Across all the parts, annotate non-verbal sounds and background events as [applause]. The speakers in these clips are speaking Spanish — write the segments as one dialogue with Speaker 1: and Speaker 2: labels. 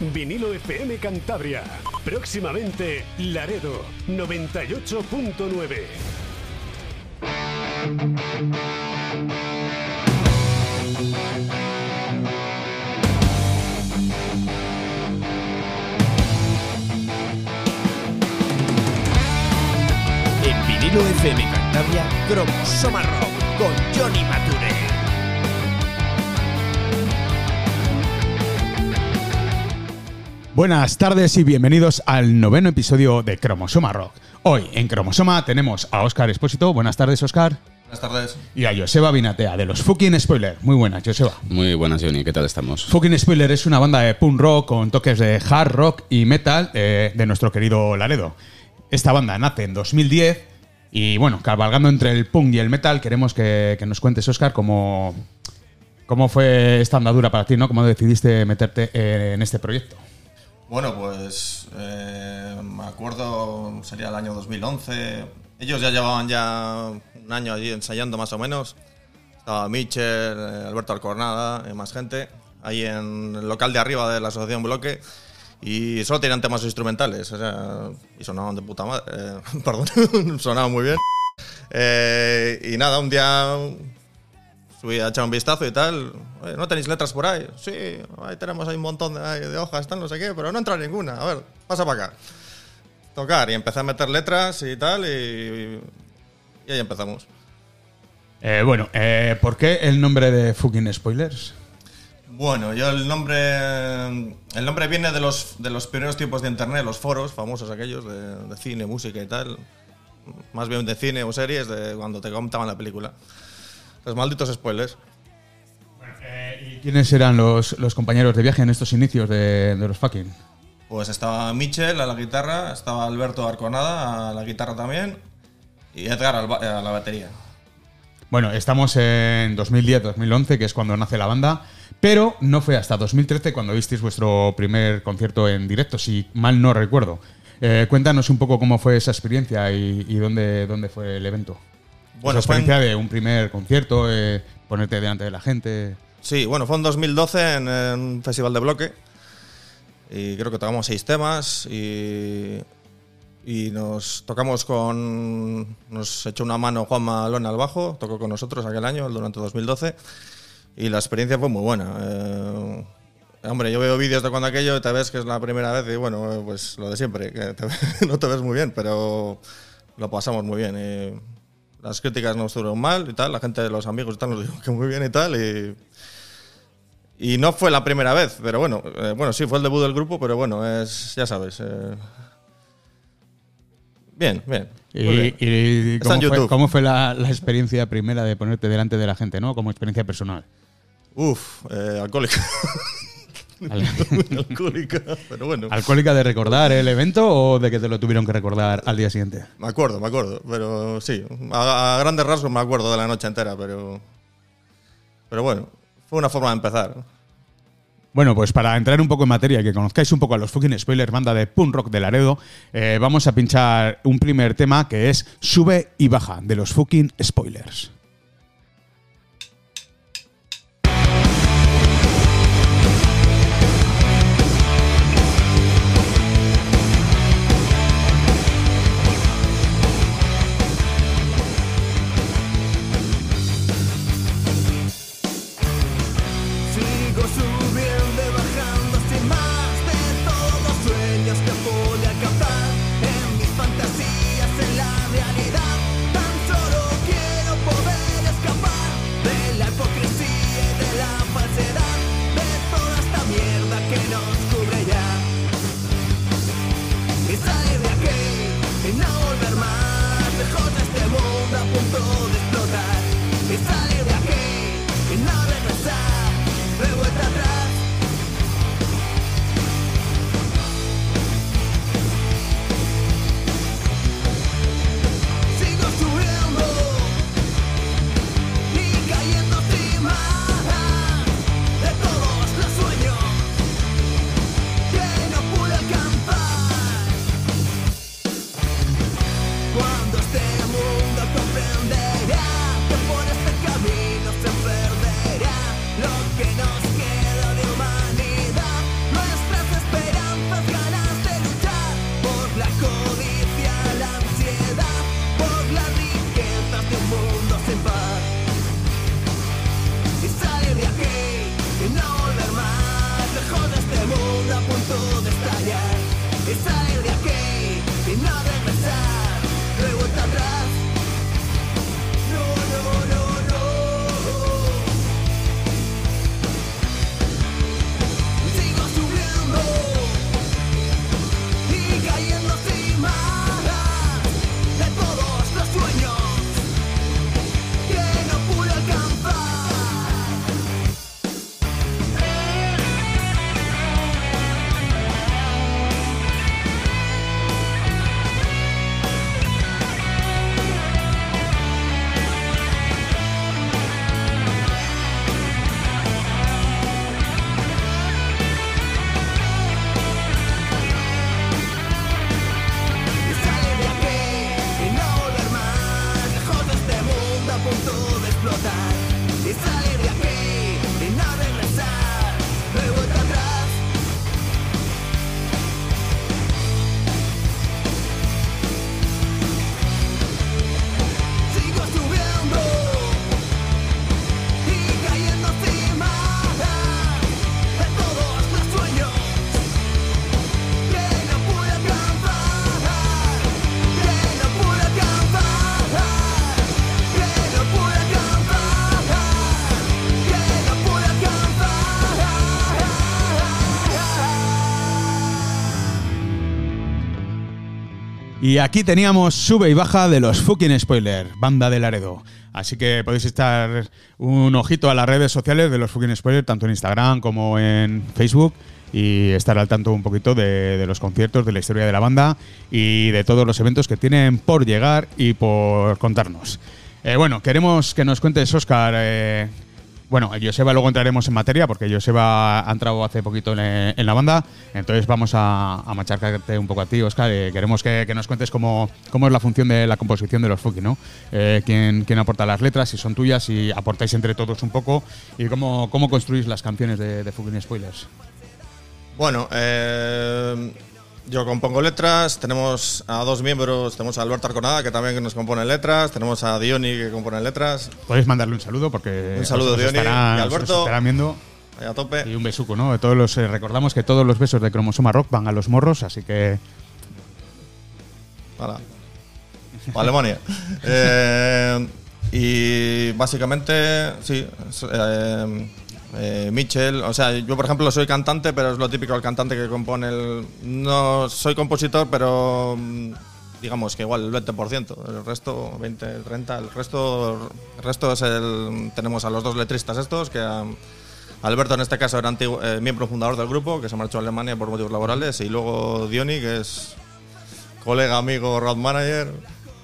Speaker 1: Vinilo FM Cantabria. Próximamente Laredo 98.9.
Speaker 2: En vinilo FM Cantabria, Cromosoma Rock con Johnny Mature.
Speaker 3: Buenas tardes y bienvenidos al noveno episodio de Cromosoma Rock. Hoy en Cromosoma tenemos a Óscar Espósito. Buenas tardes, Óscar.
Speaker 4: Buenas tardes.
Speaker 3: Y a Joseba Binatea, de los Fucking Spoiler. Muy buenas, Joseba.
Speaker 5: Muy buenas, Johnny. ¿Qué tal estamos?
Speaker 3: Fucking Spoiler es una banda de punk rock con toques de hard rock y metal eh, de nuestro querido Laredo. Esta banda nace en 2010 y, bueno, cabalgando entre el punk y el metal, queremos que, que nos cuentes, Óscar, cómo, cómo fue esta andadura para ti, ¿no? ¿Cómo decidiste meterte eh, en este proyecto?
Speaker 4: Bueno, pues eh, me acuerdo, sería el año 2011. Ellos ya llevaban ya un año allí ensayando más o menos. Estaba Mitchell, eh, Alberto Alcornada, y más gente, ahí en el local de arriba de la Asociación Bloque. Y solo tenían temas instrumentales, o sea, y sonaban de puta madre. eh, [laughs] perdón, [laughs] sonaban muy bien. Y nada, un día Subí a echar un vistazo y tal. Oye, ¿No tenéis letras por ahí? Sí, ahí tenemos ahí un montón de, hojas, tal, no sé qué, pero no entra ninguna. A ver, pasa para acá. Tocar. Y empecé a meter letras y tal, y, y ahí empezamos.
Speaker 3: Eh, bueno, eh, ¿por qué el nombre de Fucking Spoilers?
Speaker 4: Bueno, yo el nombre. El nombre viene de los, de los primeros tiempos de internet, los foros famosos aquellos de, de cine, música y tal. Más bien de cine o series, de cuando te contaban la película. Los malditos spoilers.
Speaker 3: ¿Y quiénes eran los, los compañeros de viaje en estos inicios de, de los Fucking?
Speaker 4: Pues estaba Mitchell a la guitarra, estaba Alberto Arconada a la guitarra también y Edgar a la batería.
Speaker 3: Bueno, estamos en 2010-2011, que es cuando nace la banda, pero no fue hasta 2013 cuando visteis vuestro primer concierto en directo, si mal no recuerdo. Eh, cuéntanos un poco cómo fue esa experiencia y, y dónde, dónde fue el evento.
Speaker 4: Bueno,
Speaker 3: esa
Speaker 4: fue en-
Speaker 3: experiencia de un primer concierto, eh, ponerte delante de la gente.
Speaker 4: Sí, bueno, fue en 2012 en, en un festival de bloque y creo que tocamos seis temas y, y nos tocamos con... Nos echó una mano Juanma Lona al bajo, tocó con nosotros aquel año, durante 2012 y la experiencia fue muy buena. Eh, hombre, yo veo vídeos de cuando aquello y te ves que es la primera vez y bueno, pues lo de siempre, que te- [laughs] no te ves muy bien, pero lo pasamos muy bien. y las críticas no estuvieron mal y tal, la gente de los amigos y tal nos dijo que muy bien y tal y... Y no fue la primera vez, pero bueno, eh, bueno, sí, fue el debut del grupo, pero bueno, es, ya sabes. eh, bien, bien.
Speaker 3: Y,
Speaker 4: bien.
Speaker 3: fue, cómo fue la, la experiencia primera de ponerte delante de la gente, ¿no? Como experiencia personal.
Speaker 4: Uf, eh, alcohólica. [laughs] [laughs] alcohólica, pero bueno.
Speaker 3: ¿Alcohólica de recordar el evento o de que te lo tuvieron que recordar al día siguiente?
Speaker 4: Me acuerdo, me acuerdo, pero sí, a, a grandes rasgos me acuerdo de la noche entera, pero. Pero bueno, fue una forma de empezar.
Speaker 3: Bueno, pues para entrar un poco en materia y que conozcáis un poco a los fucking spoilers, banda de punk rock de Laredo, eh, vamos a pinchar un primer tema que es Sube y Baja de los fucking spoilers.
Speaker 6: Y aquí
Speaker 3: teníamos sube y baja de los fucking spoiler, banda de Laredo. Así que podéis estar un ojito a las redes sociales de los fucking spoiler, tanto en Instagram como en Facebook, y estar al tanto un poquito de, los conciertos, de la historia de la banda y de todos los eventos que tienen por llegar y por contarnos. Eh, bueno, queremos que nos cuentes, Oscar, eh, bueno, Joseba luego entraremos en materia porque Joseba ha entrado hace poquito en, eh, la banda, entonces vamos a, a machacarte un poco a ti, Oscar. eh, queremos que, nos cuentes cómo, es la función de la composición de los Fuki, ¿no? Eh, quién, aporta las letras, si son tuyas, si aportáis entre todos un poco y cómo, construís las canciones de, de Spoilers.
Speaker 4: Bueno, eh, yo compongo letras, tenemos a dos miembros, tenemos a Alberto Arconada, que también nos compone letras, tenemos a Diony, que compone letras,
Speaker 3: Podéis mandarle un saludo porque
Speaker 4: Un saludo, Diony,
Speaker 3: estará-
Speaker 4: y Alberto.
Speaker 3: estarán viendo.
Speaker 4: ahí a tope.
Speaker 3: Y un besuco, ¿no? Todos los, eh, recordamos que todos los besos de Cromosoma Rock van a los morros, así que
Speaker 4: Para, para Alemania. [laughs] Eh, y básicamente, sí. eh, eh, Mitchell, o sea, yo por ejemplo soy cantante, pero es lo típico el cantante que compone el. No soy compositor, pero mm, digamos que igual el 20%, el resto, 20, 30, el resto, el resto es el. Tenemos a los dos letristas estos, que a- Alberto en este caso era antiguo- eh, miembro fundador del grupo, que se marchó a Alemania por motivos laborales, y luego Diony, que es colega, amigo, road manager,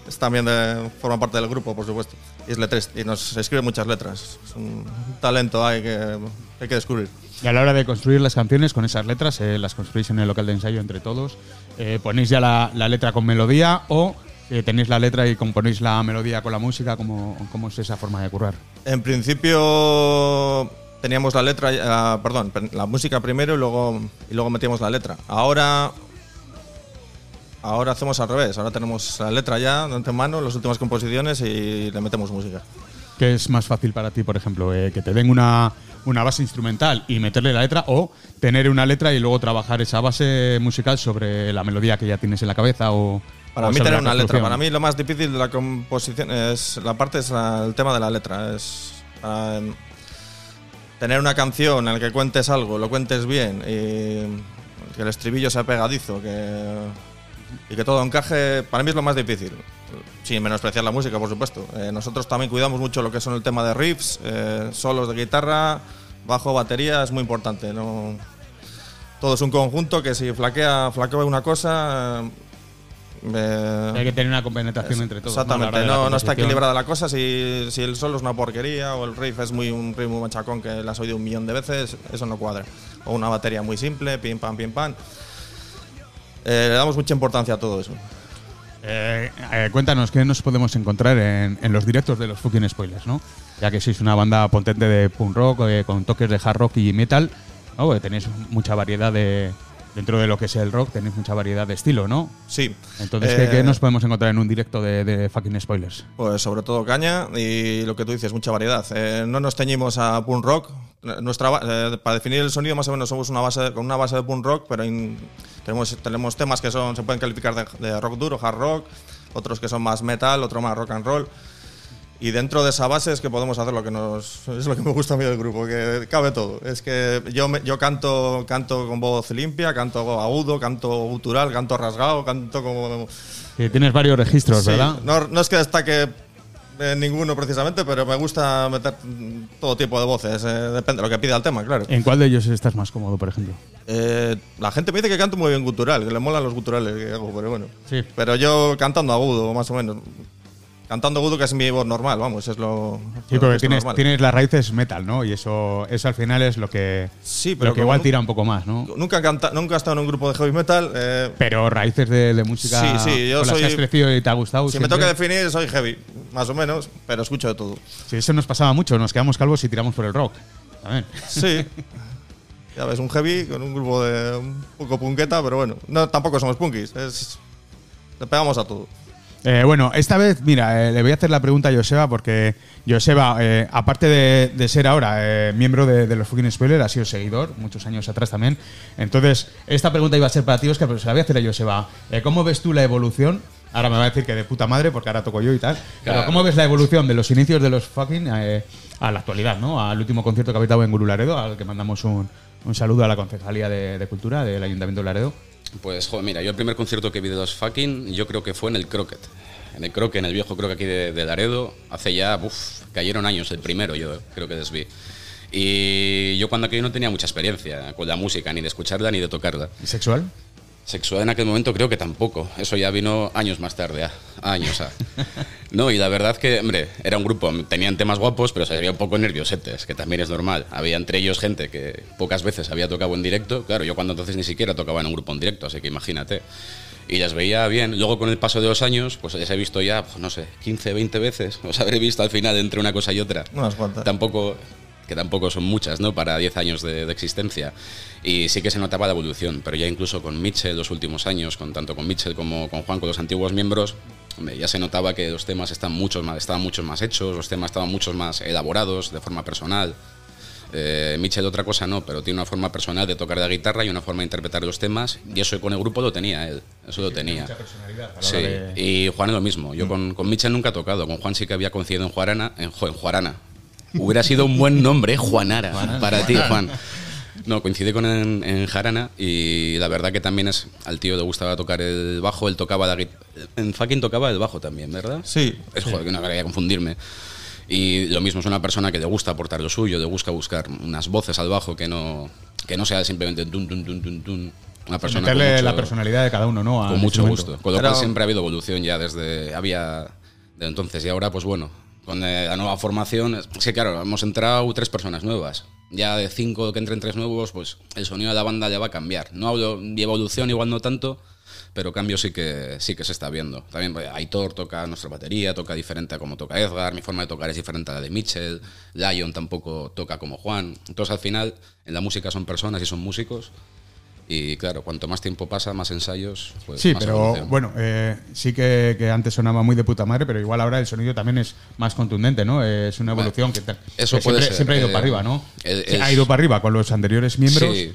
Speaker 4: es también de, forma parte del grupo, por supuesto. Y es letrista y nos escribe muchas letras. Es un talento ahí que hay que descubrir.
Speaker 3: Y a la hora de construir las canciones con esas letras, eh, las construís en el local de ensayo entre todos, eh, ponéis ya la, la letra con melodía o eh, tenéis la letra y componéis la melodía con la música, ¿cómo, cómo es esa forma de currar?
Speaker 4: En principio teníamos la letra, eh, perdón, la música primero y luego, y luego metíamos la letra. Ahora, ahora hacemos al revés. Ahora tenemos la letra ya de antemano, las últimas composiciones y le metemos música.
Speaker 3: ¿Qué es más fácil para ti, por ejemplo? eh, que te den una, una base instrumental y meterle la letra o tener una letra y luego trabajar esa base musical sobre la melodía que ya tienes en la cabeza o...
Speaker 4: Para
Speaker 3: o
Speaker 4: mí tener una letra, para mí lo más difícil de la composición es la parte es la- el tema de la letra, es em, tener una canción en la que cuentes algo, lo cuentes bien y que el estribillo sea pegadizo, que y que todo encaje, para mí es lo más difícil. Sin menospreciar la música, por supuesto. Eh, nosotros también cuidamos mucho lo que son el tema de riffs, eh, solos de guitarra, bajo, batería, es muy importante. ¿no? Todo es un conjunto que si flaquea, flaquea una cosa, eh,
Speaker 3: Hay que tener una compenetración entre todos. ¿no? A la
Speaker 4: Exactamente,
Speaker 3: la
Speaker 4: no, no está equilibrada la cosa. Si, si el solo es una porquería o el riff es muy un ritmo machacón que lo has oído un millón de veces, eso no cuadra. O una batería muy simple, pim pam, pim pam. Eh, le damos mucha importancia a todo eso.
Speaker 3: Eh, eh, cuéntanos, ¿qué nos podemos encontrar en, en los directos de los fucking spoilers, no? Ya que sois una banda potente de punk rock, eh, con toques de hard rock y metal, ¿no? Porque tenéis mucha variedad de. Dentro de lo que es el rock, tenéis mucha variedad de estilo, ¿no?
Speaker 4: Sí.
Speaker 3: Entonces, ¿qué,
Speaker 4: Eh,
Speaker 3: qué nos podemos encontrar en un directo de, de fucking spoilers?
Speaker 4: Pues sobre todo caña y lo que tú dices, mucha variedad. Eh, no nos teñimos a punk rock, nuestra eh, para definir el sonido más o menos somos una base con una base de punk rock, pero in- tenemos tenemos temas que son se pueden calificar de, de rock duro, hard rock, otros que son más metal, otro más rock and roll. Y dentro de esa base es que podemos hacer lo que nos es lo que me gusta a mí del grupo, que cabe todo. Es que yo yo canto canto con voz limpia, canto agudo, canto gutural, canto rasgado, canto como
Speaker 3: tienes varios registros,
Speaker 4: Sí,
Speaker 3: ¿verdad?
Speaker 4: No, no es que destaque eh, ninguno precisamente, pero me gusta meter todo tipo de voces. eh, depende de lo que pida el tema, claro.
Speaker 3: ¿En cuál de ellos estás más cómodo, por ejemplo?
Speaker 4: Eh, la gente me dice que canto muy bien gutural, que le molan los guturales que hago, pero bueno.
Speaker 3: Sí.
Speaker 4: Pero yo cantando agudo, más o menos. Cantando agudo que es mi voz normal, vamos, es lo.
Speaker 3: Sí, porque
Speaker 4: que es
Speaker 3: tienes, las raíces metal, ¿no? Y eso, eso al final es lo que,
Speaker 4: Sí,
Speaker 3: lo
Speaker 4: pero
Speaker 3: que igual tira un poco más, ¿no?
Speaker 4: Nunca, canta, nunca he estado en un grupo de heavy metal. eh,
Speaker 3: Pero raíces de, de música
Speaker 4: Sí, sí, yo
Speaker 3: con las que
Speaker 4: soy-
Speaker 3: has crecido y te ha gustado.
Speaker 4: si me
Speaker 3: siempre.
Speaker 4: toca definir, soy heavy, más o menos, pero escucho de todo.
Speaker 3: Sí, eso nos pasaba mucho, nos quedamos calvos y tiramos por el rock. También.
Speaker 4: Sí. [laughs] Ya ves, un heavy con un grupo de un poco punqueta, pero bueno, no, tampoco somos punkis. Es, le pegamos a todo.
Speaker 3: Eh, bueno, esta vez, mira, eh, le voy a hacer la pregunta a Joseba porque Joseba, eh, aparte de, de ser ahora eh, miembro de, de los Fucking Spoiler, ha sido seguidor muchos años atrás también. Entonces, esta pregunta iba a ser para ti, Oscar, pero se la voy a hacer a Joseba. ¿Cómo ves tú la evolución? Ahora me va a decir que de puta madre, porque ahora toco yo y tal. Pero. ¿cómo ves la evolución de los inicios de los Fucking a la actualidad, ¿no? Al último concierto que habéis dado en Guru Laredo, al que mandamos un, un saludo a la Concejalía de, de Cultura del Ayuntamiento de Laredo.
Speaker 5: Pues, joder, mira, yo el primer concierto que vi de los fucking, yo creo que fue en el Croquet. En el Croquet, en el viejo Croquet aquí de, de Laredo, hace ya, uff, cayeron años, el primero yo creo que les vi. Y yo cuando aquello no tenía mucha experiencia con la música, ni de escucharla ni de tocarla.
Speaker 3: ¿Y sexual?
Speaker 5: Sexual en aquel momento creo que tampoco. Eso ya vino años más tarde, ah, años. ah. [laughs] No, y la verdad que, hombre, era un grupo, tenían temas guapos, pero se veía un poco nerviosetes, que también es normal. Había entre ellos gente que pocas veces había tocado en directo. Claro, yo cuando entonces ni siquiera tocaba en un grupo en directo, así que imagínate. Y las veía bien. Luego con el paso de los años, pues les he visto ya, pues, no sé, 15, 20 veces. [laughs] Os habré visto al final entre una cosa y otra.
Speaker 4: Unas cuantas.
Speaker 5: Tampoco, que tampoco son muchas, ¿no? Para 10 años de, de existencia. Y sí que se notaba la evolución, pero ya incluso con Mitchell los últimos años, con tanto con Mitchell como con Juan, con los antiguos miembros, ya se notaba que los temas están muchos más, estaban mucho más hechos, los temas estaban mucho más elaborados de forma personal. Eh, Mitchell otra cosa no, pero tiene una forma personal de tocar la guitarra y una forma de interpretar los temas, y eso con el grupo lo tenía él, eso lo tenía. Sí, y Juan es lo mismo. Yo con, con Mitchell nunca he tocado. Con Juan sí que había coincidido en Juarana. En, en Juarana. Hubiera sido un buen nombre, ¿eh? Juanara, para ti, Juan. No, coincidí con en, en Jarana y la verdad que también es al tío le gustaba tocar el bajo, él tocaba la guitarra. En fucking tocaba el bajo también, ¿verdad?
Speaker 4: Sí.
Speaker 5: Es joder, que no quería confundirme. Y lo mismo es una persona que le gusta aportar lo suyo, le gusta buscar unas voces al bajo que no, que no sea simplemente tun, tun, tun, tun, tun. Una persona
Speaker 3: Meterle
Speaker 5: mucho-
Speaker 3: la personalidad de cada uno, ¿no? al
Speaker 5: con mucho gusto. Con lo cual siempre ha habido evolución ya desde había de entonces y ahora pues bueno, con eh, la nueva formación, es que claro, hemos entrado tres personas nuevas. Ya de cinco que entren tres nuevos, pues el sonido de la banda ya va a cambiar. No hablo de evolución igual no tanto, pero cambio sí que sí que se está viendo. También pues, Aitor toca nuestra batería, toca diferente a como toca Edgar, mi forma de tocar es diferente a la de Mitchell, Lion tampoco toca como Juan. Entonces al final en la música son personas y son músicos. Y claro, cuanto más tiempo pasa, más ensayos. Pues
Speaker 3: Sí,
Speaker 5: más
Speaker 3: pero
Speaker 5: evolución.
Speaker 3: bueno, eh, sí que, que antes sonaba muy de puta madre, pero igual ahora el sonido también es más contundente, ¿no? Es una evolución que,
Speaker 5: eso
Speaker 3: que
Speaker 5: puede
Speaker 3: siempre,
Speaker 5: ser,
Speaker 3: siempre ha ido
Speaker 5: eh,
Speaker 3: para arriba, ¿no?
Speaker 5: es-
Speaker 3: ha ido para arriba con los anteriores miembros.
Speaker 5: Sí.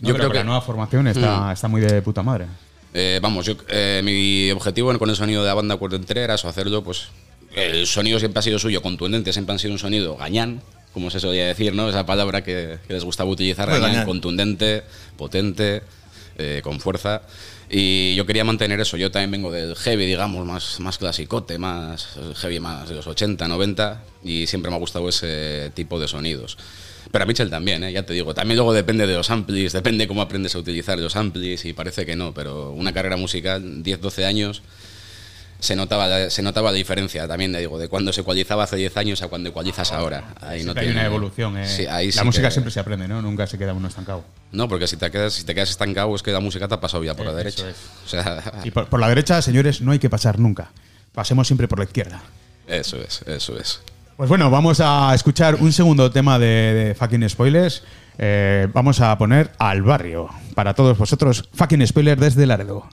Speaker 3: ¿no?
Speaker 5: Yo creo que-
Speaker 3: la nueva formación está, está muy de puta madre.
Speaker 5: Eh, vamos, yo, eh, mi objetivo con el sonido de la banda cuarto entera era eso, hacerlo, pues. El sonido siempre ha sido suyo, contundente, siempre han sido un sonido gañán, como se solía decir, ¿no? Esa palabra que, que les gustaba utilizar, gañán,
Speaker 4: gañán.
Speaker 5: contundente, potente, eh, con fuerza. Y yo quería mantener eso. Yo también vengo del heavy, digamos, más, más clasicote, más heavy más de los 80, 90, y siempre me ha gustado ese tipo de sonidos. Pero a Mitchell también, ¿eh? ya te digo. También luego depende de los amplis, depende cómo aprendes a utilizar los amplis, y parece que no, pero una carrera musical, 10, 12 años, se notaba, la- se notaba la diferencia también, digo, de cuando se ecualizaba hace 10 años a cuando ecualizas ahora. Ahí no
Speaker 3: hay una evolución. eh.
Speaker 5: Sí, ahí
Speaker 3: la
Speaker 5: sí
Speaker 3: música
Speaker 5: que-
Speaker 3: siempre se aprende, ¿no? Nunca se queda uno estancado.
Speaker 5: No, porque si te quedas, si te quedas estancado es que la música te ha pasado ya por la
Speaker 3: Eh,
Speaker 5: derecha.
Speaker 3: eso es.
Speaker 5: O sea,
Speaker 3: Y por, por la derecha, señores, no hay que pasar nunca. Pasemos siempre por la izquierda.
Speaker 5: eso es, eso es.
Speaker 3: Pues bueno, vamos a escuchar un segundo tema de, de fucking spoilers. Eh, vamos a poner al barrio. Para todos vosotros, fucking spoiler desde Laredo.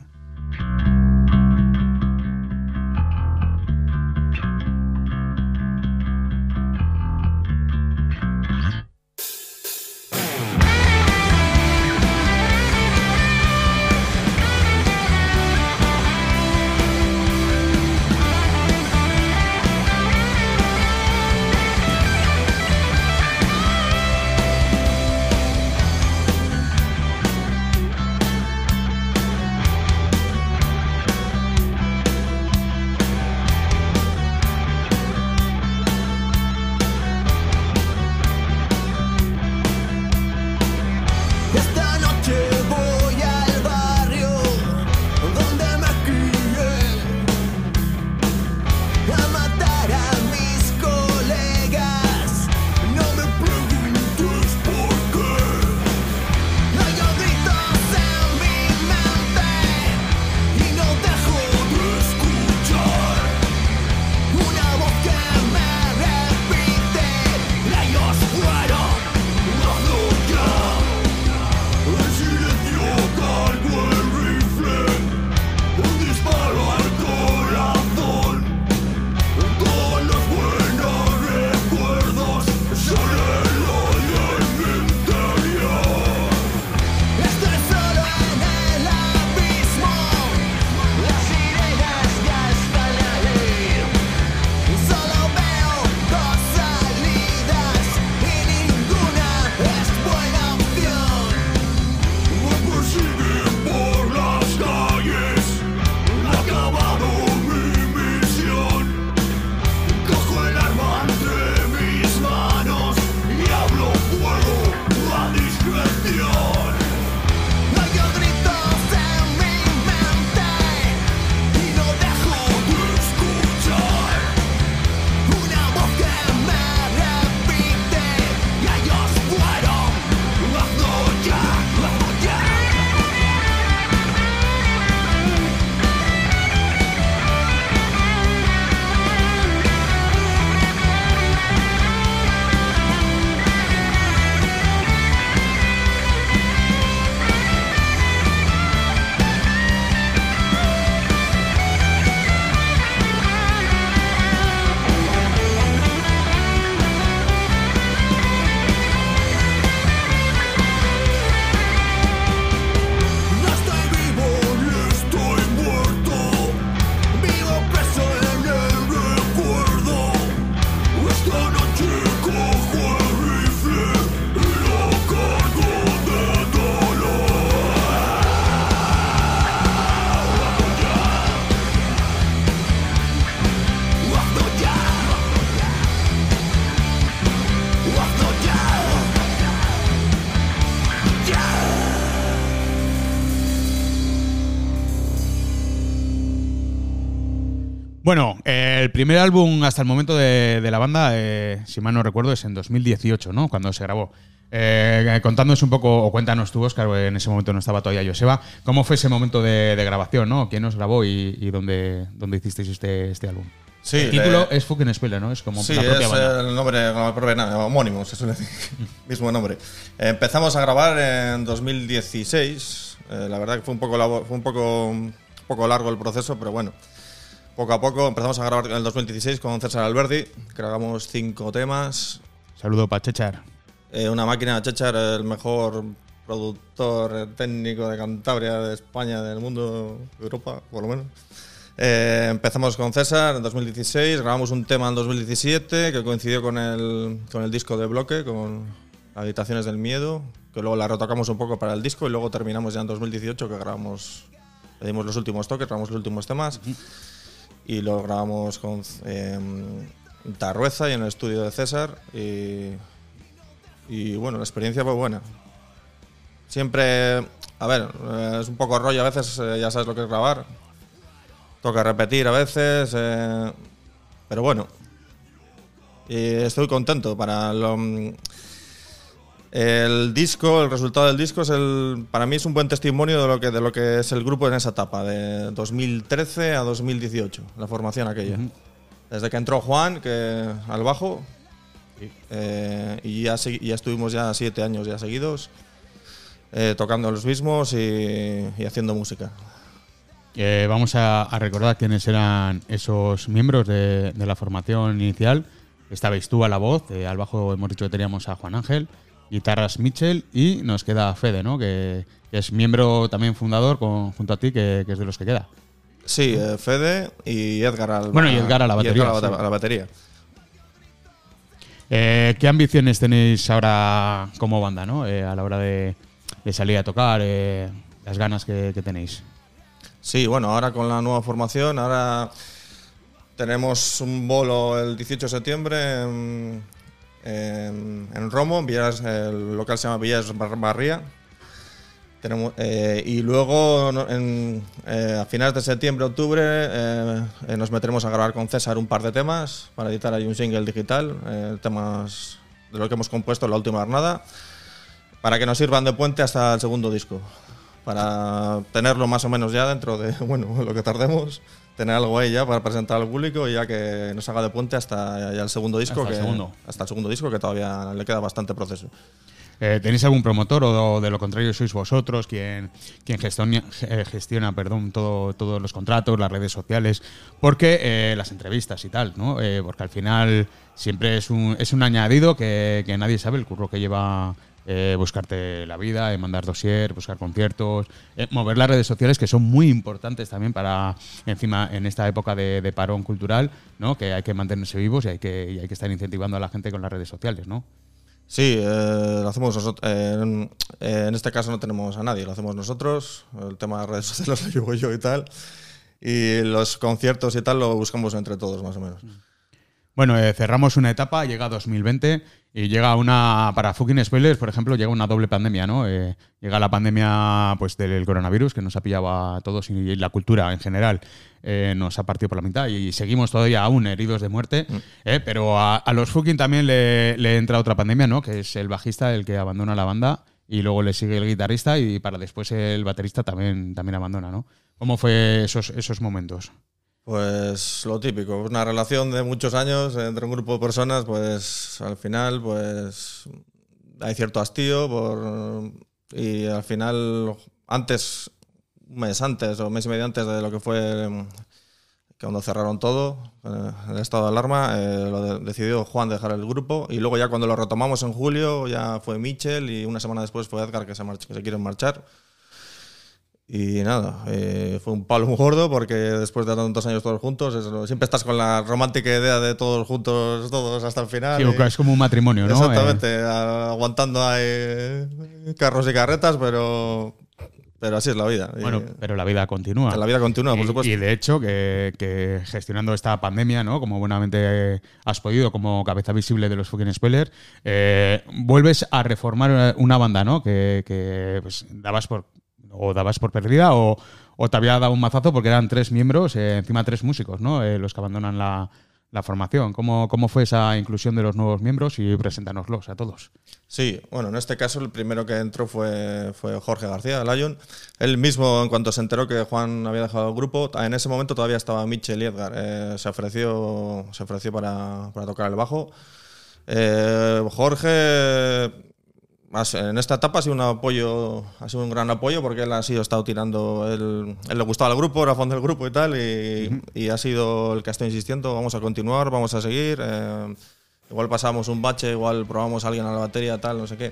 Speaker 3: Bueno, eh, el primer álbum hasta el momento de, de la banda, eh, si mal no recuerdo, es en 2018, ¿no? Cuando se grabó. Eh, contándonos un poco, o cuéntanos tú, Oscar, en ese momento no estaba todavía Joseba, ¿cómo fue ese momento de, de grabación, ¿no? ¿Quién os grabó y, y dónde, dónde hicisteis este, este álbum?
Speaker 4: Sí,
Speaker 3: el título
Speaker 4: eh,
Speaker 3: es Fucking Spiller, ¿no? Es como
Speaker 4: Sí,
Speaker 3: la propia
Speaker 4: es
Speaker 3: banda.
Speaker 4: el nombre como el propio na- homónimo, se suele decir. [laughs] Mismo nombre. Empezamos a grabar en 2016. eh, la verdad que fue un poco fue un poco un poco largo el proceso, pero bueno. Poco a poco empezamos a grabar en el 2016 con César Alberdi. Grabamos cinco temas.
Speaker 3: Saludo para Chechar.
Speaker 4: Eh, una máquina Chechar, el mejor productor eh, técnico de Cantabria, de España, del mundo, de Europa, por lo menos. Eh, empezamos con César en 2016, grabamos un tema en 2017 que coincidió con el, con el disco de bloque, con Habitaciones del Miedo, que luego la retocamos un poco para el disco y luego terminamos ya en 2018 que grabamos, le dimos los últimos toques, grabamos los últimos temas y lo grabamos con eh, Tarrueza y en el estudio de César y, bueno, la experiencia fue buena. Siempre, a ver, es un poco rollo a veces, eh, ya sabes lo que es grabar. Toca repetir a veces, eh, pero bueno. Y estoy contento para lo, el disco, el resultado del disco es el, para mí es un buen testimonio de lo que de lo que es el grupo en esa etapa de 2013 a 2018, la formación aquella. Desde que entró Juan, que al bajo, eh, y ya, ya estuvimos ya siete años ya seguidos eh, tocando los mismos y, y haciendo música.
Speaker 3: Eh, vamos a, a recordar quiénes eran esos miembros de, de la formación inicial. Estabais tú a la voz, eh, al bajo hemos dicho que teníamos a Juan Ángel, guitarras Mitchell y nos queda Fede, ¿no? Que, que es miembro también fundador con- junto a ti, que, que es de los que queda.
Speaker 4: Sí, eh, Fede y Edgar al
Speaker 3: Bueno, y Edgar a la batería,
Speaker 4: Edgar a la,
Speaker 3: sí.
Speaker 4: a la batería.
Speaker 3: Eh, ¿Qué ambiciones tenéis ahora como banda, ¿no? Eh, a la hora de, de salir a tocar, las ganas que, que tenéis.
Speaker 4: Sí, bueno, ahora con la nueva formación, ahora tenemos un bolo el 18 de septiembre en, en, Romo, en Villas, el local se llama Villas Bar- Barría. Tenemos, eh, y luego en, eh, a finales de septiembre, octubre, eh, eh, nos meteremos a grabar con César un par de temas para editar ahí un single digital, eh, temas de lo que hemos compuesto en la última jornada, para que nos sirvan de puente hasta el segundo disco para tenerlo más o menos ya dentro de [laughs] bueno lo que tardemos tener algo ahí ya para presentar al público y ya que nos haga de puente hasta ya el segundo disco
Speaker 3: Hasta el
Speaker 4: que
Speaker 3: segundo.
Speaker 4: hasta el segundo disco que todavía le queda bastante proceso
Speaker 3: Eh, ¿Tenéis algún promotor o de lo contrario sois vosotros quien, quien gestiona, eh, gestiona perdón, todo, todos los contratos, las redes sociales? Porque eh, las entrevistas y tal, ¿no? Eh, porque al final siempre es un, es un añadido que, que nadie sabe el curro que lleva eh, buscarte la vida, eh, mandar dossier, buscar conciertos, eh, mover las redes sociales que son muy importantes también para, encima, en esta época de, de parón cultural, ¿no? Que hay que mantenerse vivos y hay que, y hay que estar incentivando a la gente con las redes sociales, ¿no?
Speaker 4: sí lo hacemos nosotros en, en este caso no tenemos a nadie lo hacemos nosotros el tema de redes [laughs] sociales lo llevo yo y tal y los conciertos y tal lo buscamos entre todos más o menos
Speaker 3: Bueno, cerramos una etapa, llega 2020 y llega una, para fucking spoilers, por ejemplo, llega una doble pandemia, ¿no? Eh, llega la pandemia pues del coronavirus que nos ha pillado a todos y la cultura en general eh, nos ha partido por la mitad y seguimos todavía aún heridos de muerte, eh, pero a, a los fucking también le, le entra otra pandemia, ¿no? Que es el bajista el que abandona la banda y luego le sigue el guitarrista y para después el baterista también, también abandona, ¿no? ¿Cómo fue esos, esos momentos?
Speaker 4: Pues lo típico, una relación de muchos años entre un grupo de personas, pues al final pues hay cierto hastío por, y al final antes, un mes antes o un mes y medio antes de lo que fue em, cuando cerraron todo, eh, el estado de alarma, eh, decidió Juan dejar el grupo y luego ya cuando lo retomamos en julio ya fue Michel y una semana después fue Edgar que se quieren marchar. Y nada, eh, fue un palo muy gordo porque después de tantos años todos juntos, siempre estás con la romántica idea de todos juntos, todos hasta el final.
Speaker 3: Sí,
Speaker 4: y-
Speaker 3: es como un matrimonio, ¿no? Eh,
Speaker 4: Exactamente, a- aguantando ahí carros y carretas, pero, pero así es la vida. Y
Speaker 3: Bueno, pero la vida continúa.
Speaker 4: la vida continúa, por
Speaker 3: Y-
Speaker 4: supuesto.
Speaker 3: Y de hecho, que, que gestionando esta pandemia, ¿no? Como buenamente has podido, como cabeza visible de los fucking spoilers, eh, vuelves a reformar una banda, ¿no? Que, que, pues, dabas por o dabas por perdida o, o te había dado un mazazo porque eran tres miembros, eh, encima tres músicos, ¿no? Eh, los que abandonan la, la formación. ¿Cómo, ¿Cómo fue esa inclusión de los nuevos miembros? Y preséntanoslos a todos.
Speaker 4: Sí, bueno, en este caso el primero que entró fue, fue Jorge García, Lion. Él mismo, en cuanto se enteró que Juan había dejado el grupo, en ese momento todavía estaba Michel y Edgar. eh, se ofreció, se ofreció para, para tocar el bajo. Jorge, en esta etapa ha sido un apoyo, ha sido un gran apoyo porque él ha sido estado tirando, él, él le gustaba el grupo, era fan del grupo y tal, y, y ha sido el que ha estado insistiendo, vamos a continuar, vamos a seguir. eh, igual pasamos un bache, igual probamos a alguien a la batería, tal, no sé qué.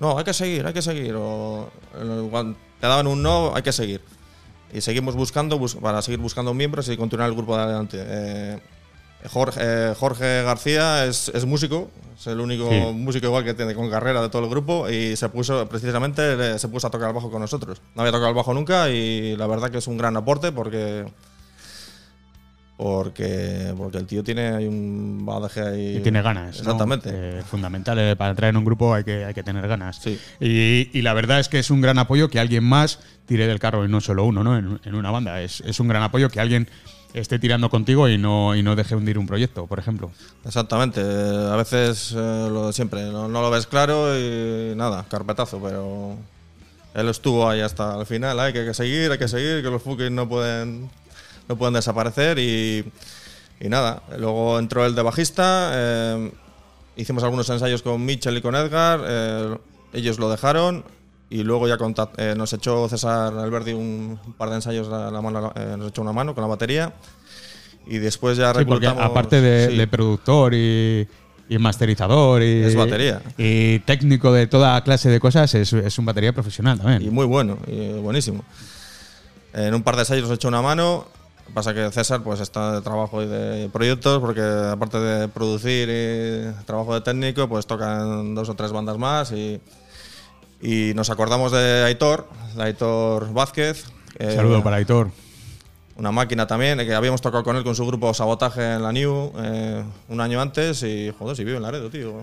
Speaker 4: No, hay que seguir, hay que seguir. O, igual te daban un no, hay que seguir. Y seguimos buscando bus- para seguir buscando miembros y continuar el grupo de adelante. Eh, Jorge, eh, Jorge García es, es músico, es el único
Speaker 3: Sí.
Speaker 4: músico igual que tiene con carrera de todo el grupo y se puso precisamente se puso a tocar el bajo con nosotros. No había tocado el bajo nunca y la verdad que es un gran aporte porque porque porque el tío tiene un badaje ahí
Speaker 3: Y tiene ganas. ¿no?
Speaker 4: Exactamente.
Speaker 3: Eh, fundamental. eh, para entrar en un grupo hay que, hay que tener ganas.
Speaker 4: Sí.
Speaker 3: Y, y la verdad es que es un gran apoyo que alguien más tire del carro y no solo uno, ¿no? En, en una banda. Es, es un gran apoyo que alguien esté tirando contigo y no, y no deje hundir un proyecto, por ejemplo.
Speaker 4: Exactamente, eh, a veces eh, lo de siempre, no, lo ves claro y nada, carpetazo, pero él estuvo ahí hasta el final, hay que, seguir, hay que seguir, que los Fukis no pueden, no pueden desaparecer y, y nada, luego entró el de bajista, eh, hicimos algunos ensayos con Mitchell y con Edgar, ellos lo dejaron y luego ya contact- eh, nos echó César Alberdi un par de ensayos, la, la mano, eh, nos echó una mano con la batería y después ya
Speaker 3: Sí, porque aparte de,
Speaker 4: sí.
Speaker 3: de productor y, y masterizador y,
Speaker 4: Es batería.
Speaker 3: y técnico de toda clase de cosas, es, es un batería profesional también.
Speaker 4: Y muy bueno, y buenísimo. En un par de ensayos he hecho una mano. Pasa que César pues está de trabajo y de proyectos, porque aparte de producir y trabajo de técnico, pues tocan dos o tres bandas más. Y, y nos acordamos de Aitor, de Aitor Vázquez. eh,
Speaker 3: Saludo para Aitor.
Speaker 4: Una máquina también, que habíamos tocado con él con su grupo Sabotaje en la New eh, un año antes. Y joder, si vive en Laredo, tío.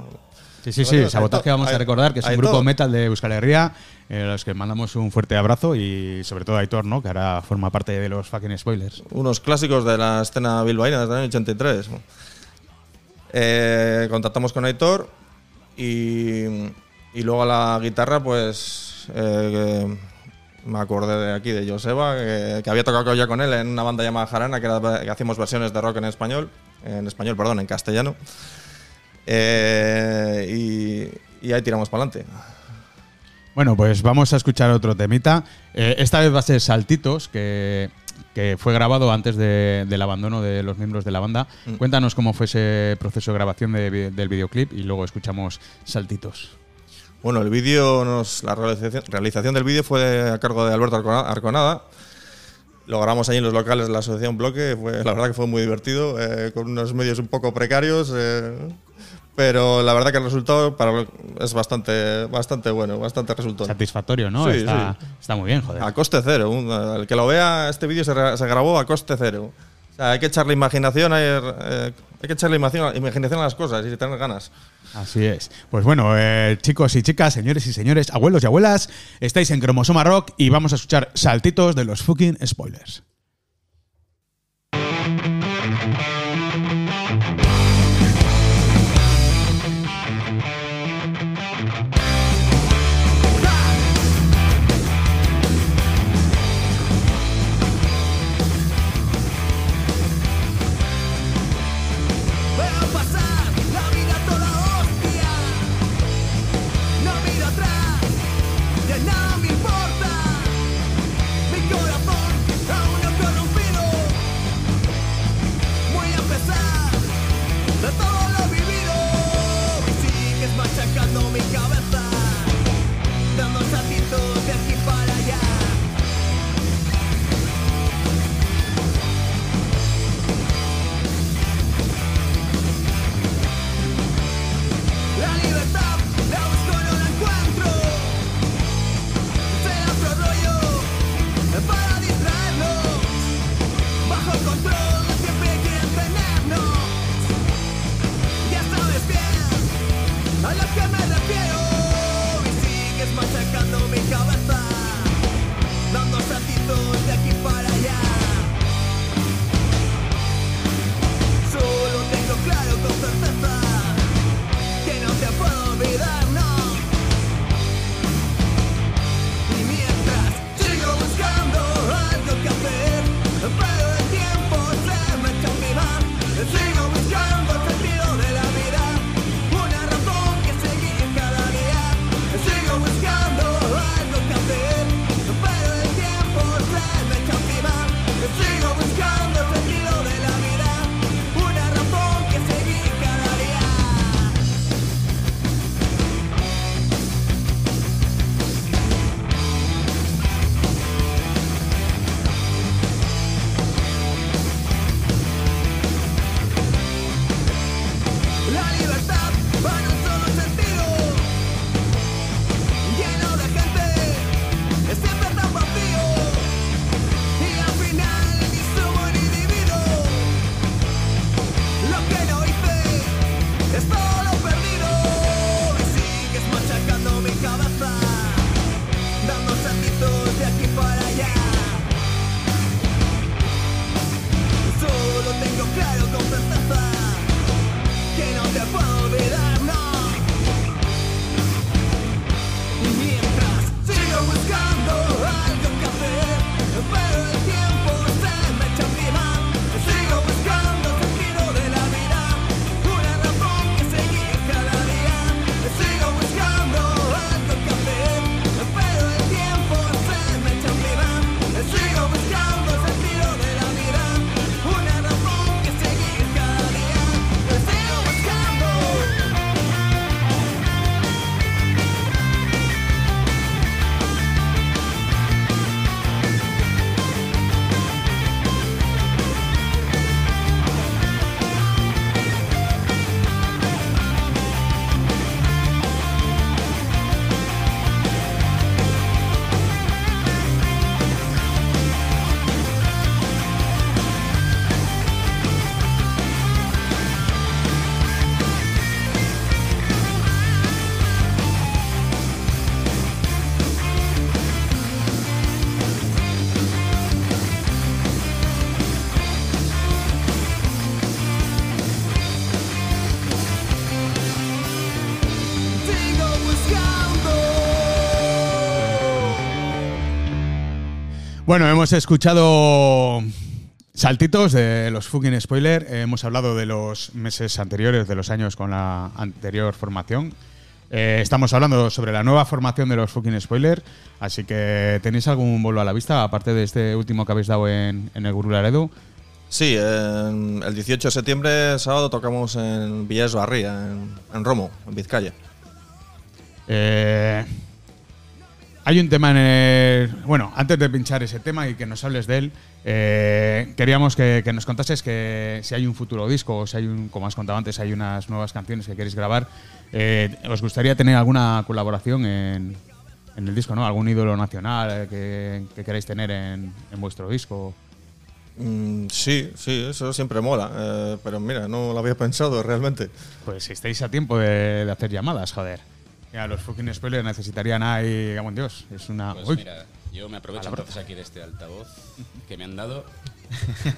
Speaker 3: Sí, sí, sí, Sabotaje vamos a recordar que es un grupo metal de Euskal Herria, eh, a los que mandamos un fuerte abrazo y sobre todo a Aitor, ¿no? que ahora forma parte de los fucking spoilers.
Speaker 4: unos clásicos de la escena bilbaína desde el año 83. Eh, contactamos con Aitor y, y luego a la guitarra, pues eh, me acordé de aquí, de Joseba, que, que había tocado ya con él en una banda llamada Jarana, que, era- que hacíamos versiones de rock en español, en español, perdón, en castellano. Eh, y, y ahí tiramos para adelante.
Speaker 3: Bueno, pues vamos a escuchar otro temita. Eh, esta vez va a ser Saltitos, que, que fue grabado antes de- del abandono de los miembros de la banda.
Speaker 4: Mm.
Speaker 3: Cuéntanos cómo fue ese proceso de grabación de del videoclip y luego escuchamos Saltitos.
Speaker 4: Bueno, el vídeo, nos, la realización, realización del vídeo fue a cargo de Alberto Arcona- Arconada. Lo grabamos ahí en los locales de la asociación Bloque. Fue, la verdad que fue muy divertido, eh, con unos medios un poco precarios. eh, pero la verdad que el resultado para, es bastante, bastante bueno, bastante resultado.
Speaker 3: Satisfactorio, ¿no?
Speaker 4: Sí,
Speaker 3: está,
Speaker 4: sí.
Speaker 3: está muy bien, joder.
Speaker 4: A coste cero. un- el que lo vea, este vídeo se, se grabó a coste cero. O sea, hay que echarle imaginación, hay, eh, hay que echarle imaginación, a las cosas y tener ganas.
Speaker 3: Así es. Pues bueno, eh, chicos y chicas, señores y señores, abuelos y abuelas, estáis en Cromosoma Rock y vamos a escuchar saltitos de los fucking spoilers. Bueno, hemos escuchado saltitos de los fucking spoiler. Hemos hablado de los meses anteriores, de los años con la anterior formación. Eh, estamos hablando sobre la nueva formación de los fucking spoiler. Así que, ¿tenéis algún bolo a la vista, aparte de este último que habéis dado en, en el Gurú Laredo?
Speaker 4: Sí, en- el 18 de septiembre, sábado, tocamos en Villas Barría, en, en Romo, en Vizcaya.
Speaker 3: Eh, hay un tema en el. Bueno, antes de pinchar ese tema y que nos hables de él, eh, queríamos que, que nos contases que si hay un futuro disco o si hay un, como has contado antes, hay unas nuevas canciones que queréis grabar. eh, ¿Os gustaría tener alguna colaboración en, en el disco, no? ¿Algún ídolo nacional que, que queráis tener en, en vuestro disco?
Speaker 4: Mm, sí, sí, eso siempre mola. eh, pero mira, no lo había pensado realmente.
Speaker 3: Pues si estáis a tiempo de, de hacer llamadas, joder. Ya, los fucking spoilers necesitarían ahí. Vamos, Dios, es una.
Speaker 5: Pues mira, yo me aprovecho entonces aquí de este altavoz que me han dado.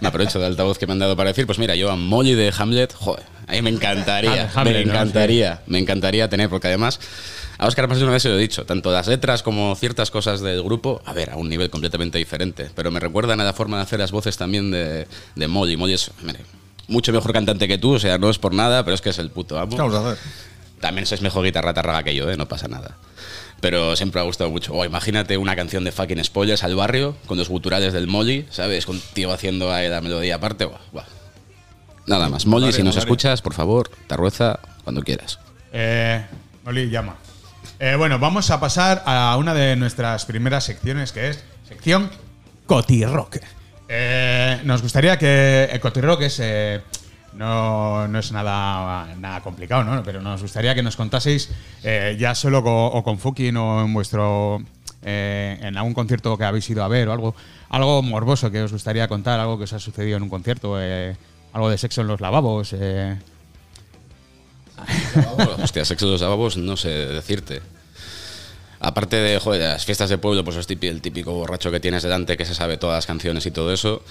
Speaker 5: Me aprovecho del altavoz que me han dado para decir, pues mira, yo a Molly de Hamlet, joder, a mí me encantaría,
Speaker 3: Hamlet,
Speaker 5: me
Speaker 3: ¿no?
Speaker 5: encantaría, me encantaría tener, porque además, a Oscar más de una vez se lo he dicho, tanto las letras como ciertas cosas del grupo, a ver, a un nivel completamente diferente, pero me recuerdan a la forma de hacer las voces también de, de Molly. Molly es, mire, mucho mejor cantante que tú, o sea, no es por nada, pero es que es el puto amo.
Speaker 4: ¿Qué vamos a hacer?
Speaker 5: También sois mejor guitarra tarraga que yo, ¿eh? no pasa nada. Pero siempre me ha gustado mucho. Imagínate una canción de fucking spoilers al barrio, con los guturales del Molly, ¿sabes? Con un tío haciendo ahí la melodía aparte. Buah, buah. Nada más. Molly,
Speaker 4: Vale,
Speaker 5: si nos
Speaker 4: vale.
Speaker 5: escuchas, por favor, Tarrueza, cuando quieras.
Speaker 3: Eh, Oli, llama. Eh, bueno, vamos a pasar a una de nuestras primeras secciones, que es sección Cotirock. Eh, nos gustaría que el Cotirock es. No, no es nada, nada complicado, ¿no? Pero nos gustaría que nos contaseis, eh, ya solo co- o con Fukin o en vuestro. eh, en algún concierto que habéis ido a ver o algo, algo morboso que os gustaría contar, algo que os ha sucedido en un concierto, eh, algo de sexo en los lavabos. eh,
Speaker 5: Hostia, sexo de los lavabos, no sé decirte. Aparte de, joder, de las fiestas de pueblo, pues es el típico borracho que tienes delante que se sabe todas las canciones y todo eso.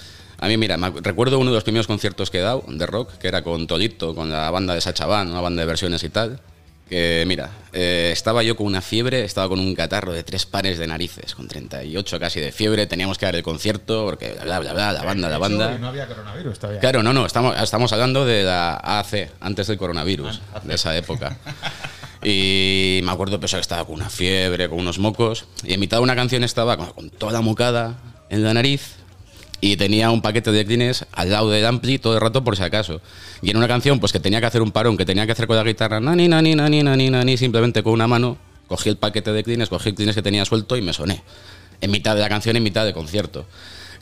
Speaker 5: A mí, mira, recuerdo uno de los primeros conciertos que he dado de rock, que era con Tolito, con la banda de Sacha Van, una banda de versiones y tal. Que, mira, eh, estaba yo con una fiebre, estaba con un catarro de tres pares de narices, con 38 casi de fiebre, teníamos que dar el concierto, porque bla, bla, bla, la banda, la banda.
Speaker 3: No había coronavirus todavía.
Speaker 5: Claro, no, no, estamos, estamos hablando de la AC, antes del coronavirus, de esa época. [laughs] Y me acuerdo pues, que estaba con una fiebre, con unos mocos, y en mitad de una canción estaba con, con toda mocada en la nariz y tenía un paquete de clines al lado del ampli todo el rato por si acaso. Y en una canción pues que tenía que hacer un parón, que tenía que hacer con la guitarra, nani, nani, nani, nani, nani, simplemente con una mano, cogí el paquete de clines, cogí el clines que tenía suelto y me soné. En mitad de la canción, en mitad de concierto.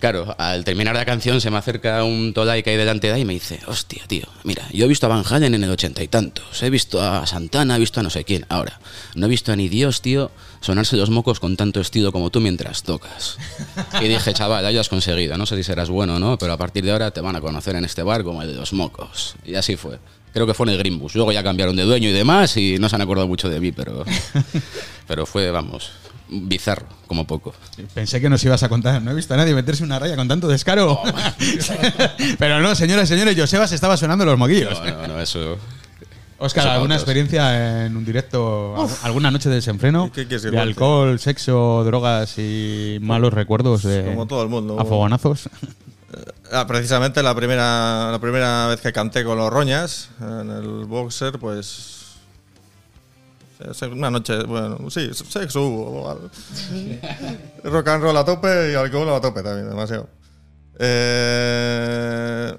Speaker 5: Claro, al terminar la canción se me acerca un Tolai que hay delante de ahí y me dice, hostia, tío, mira, yo he visto a Van Halen en el ochenta y tantos, he visto a Santana, he visto a no sé quién. Ahora, no he visto a ni Dios, tío, sonarse los mocos con tanto estilo como tú mientras tocas. Y dije, chaval, ya lo has conseguido, no sé si serás bueno o no, pero a partir de ahora te van a conocer en este bar como el de los mocos. Y así fue. Creo que fue en el Greenbus. Luego ya cambiaron de dueño y demás y no se han acordado mucho de mí, pero, pero fue, vamos, bizarro, como poco.
Speaker 3: Pensé que nos ibas a contar. No he visto a nadie meterse una raya con tanto descaro. [laughs] Pero no, señoras y señores, Josebas estaba sonando los moquillos.
Speaker 5: No, no, no, eso...
Speaker 3: Oscar,
Speaker 5: Eso
Speaker 3: ¿alguna experiencia en un directo? algu- ¿Alguna noche de desenfreno?
Speaker 4: ¿Qué
Speaker 3: de alcohol, sexo, drogas y malos recuerdos de
Speaker 4: Como todo el mundo.
Speaker 3: a fogonazos.
Speaker 4: Ah, precisamente la primera, la primera vez que canté con los Roñas en el boxer, pues. Una noche, bueno, sí, sexo hubo. Rock and roll a tope y alcohol a tope también, demasiado. Eh,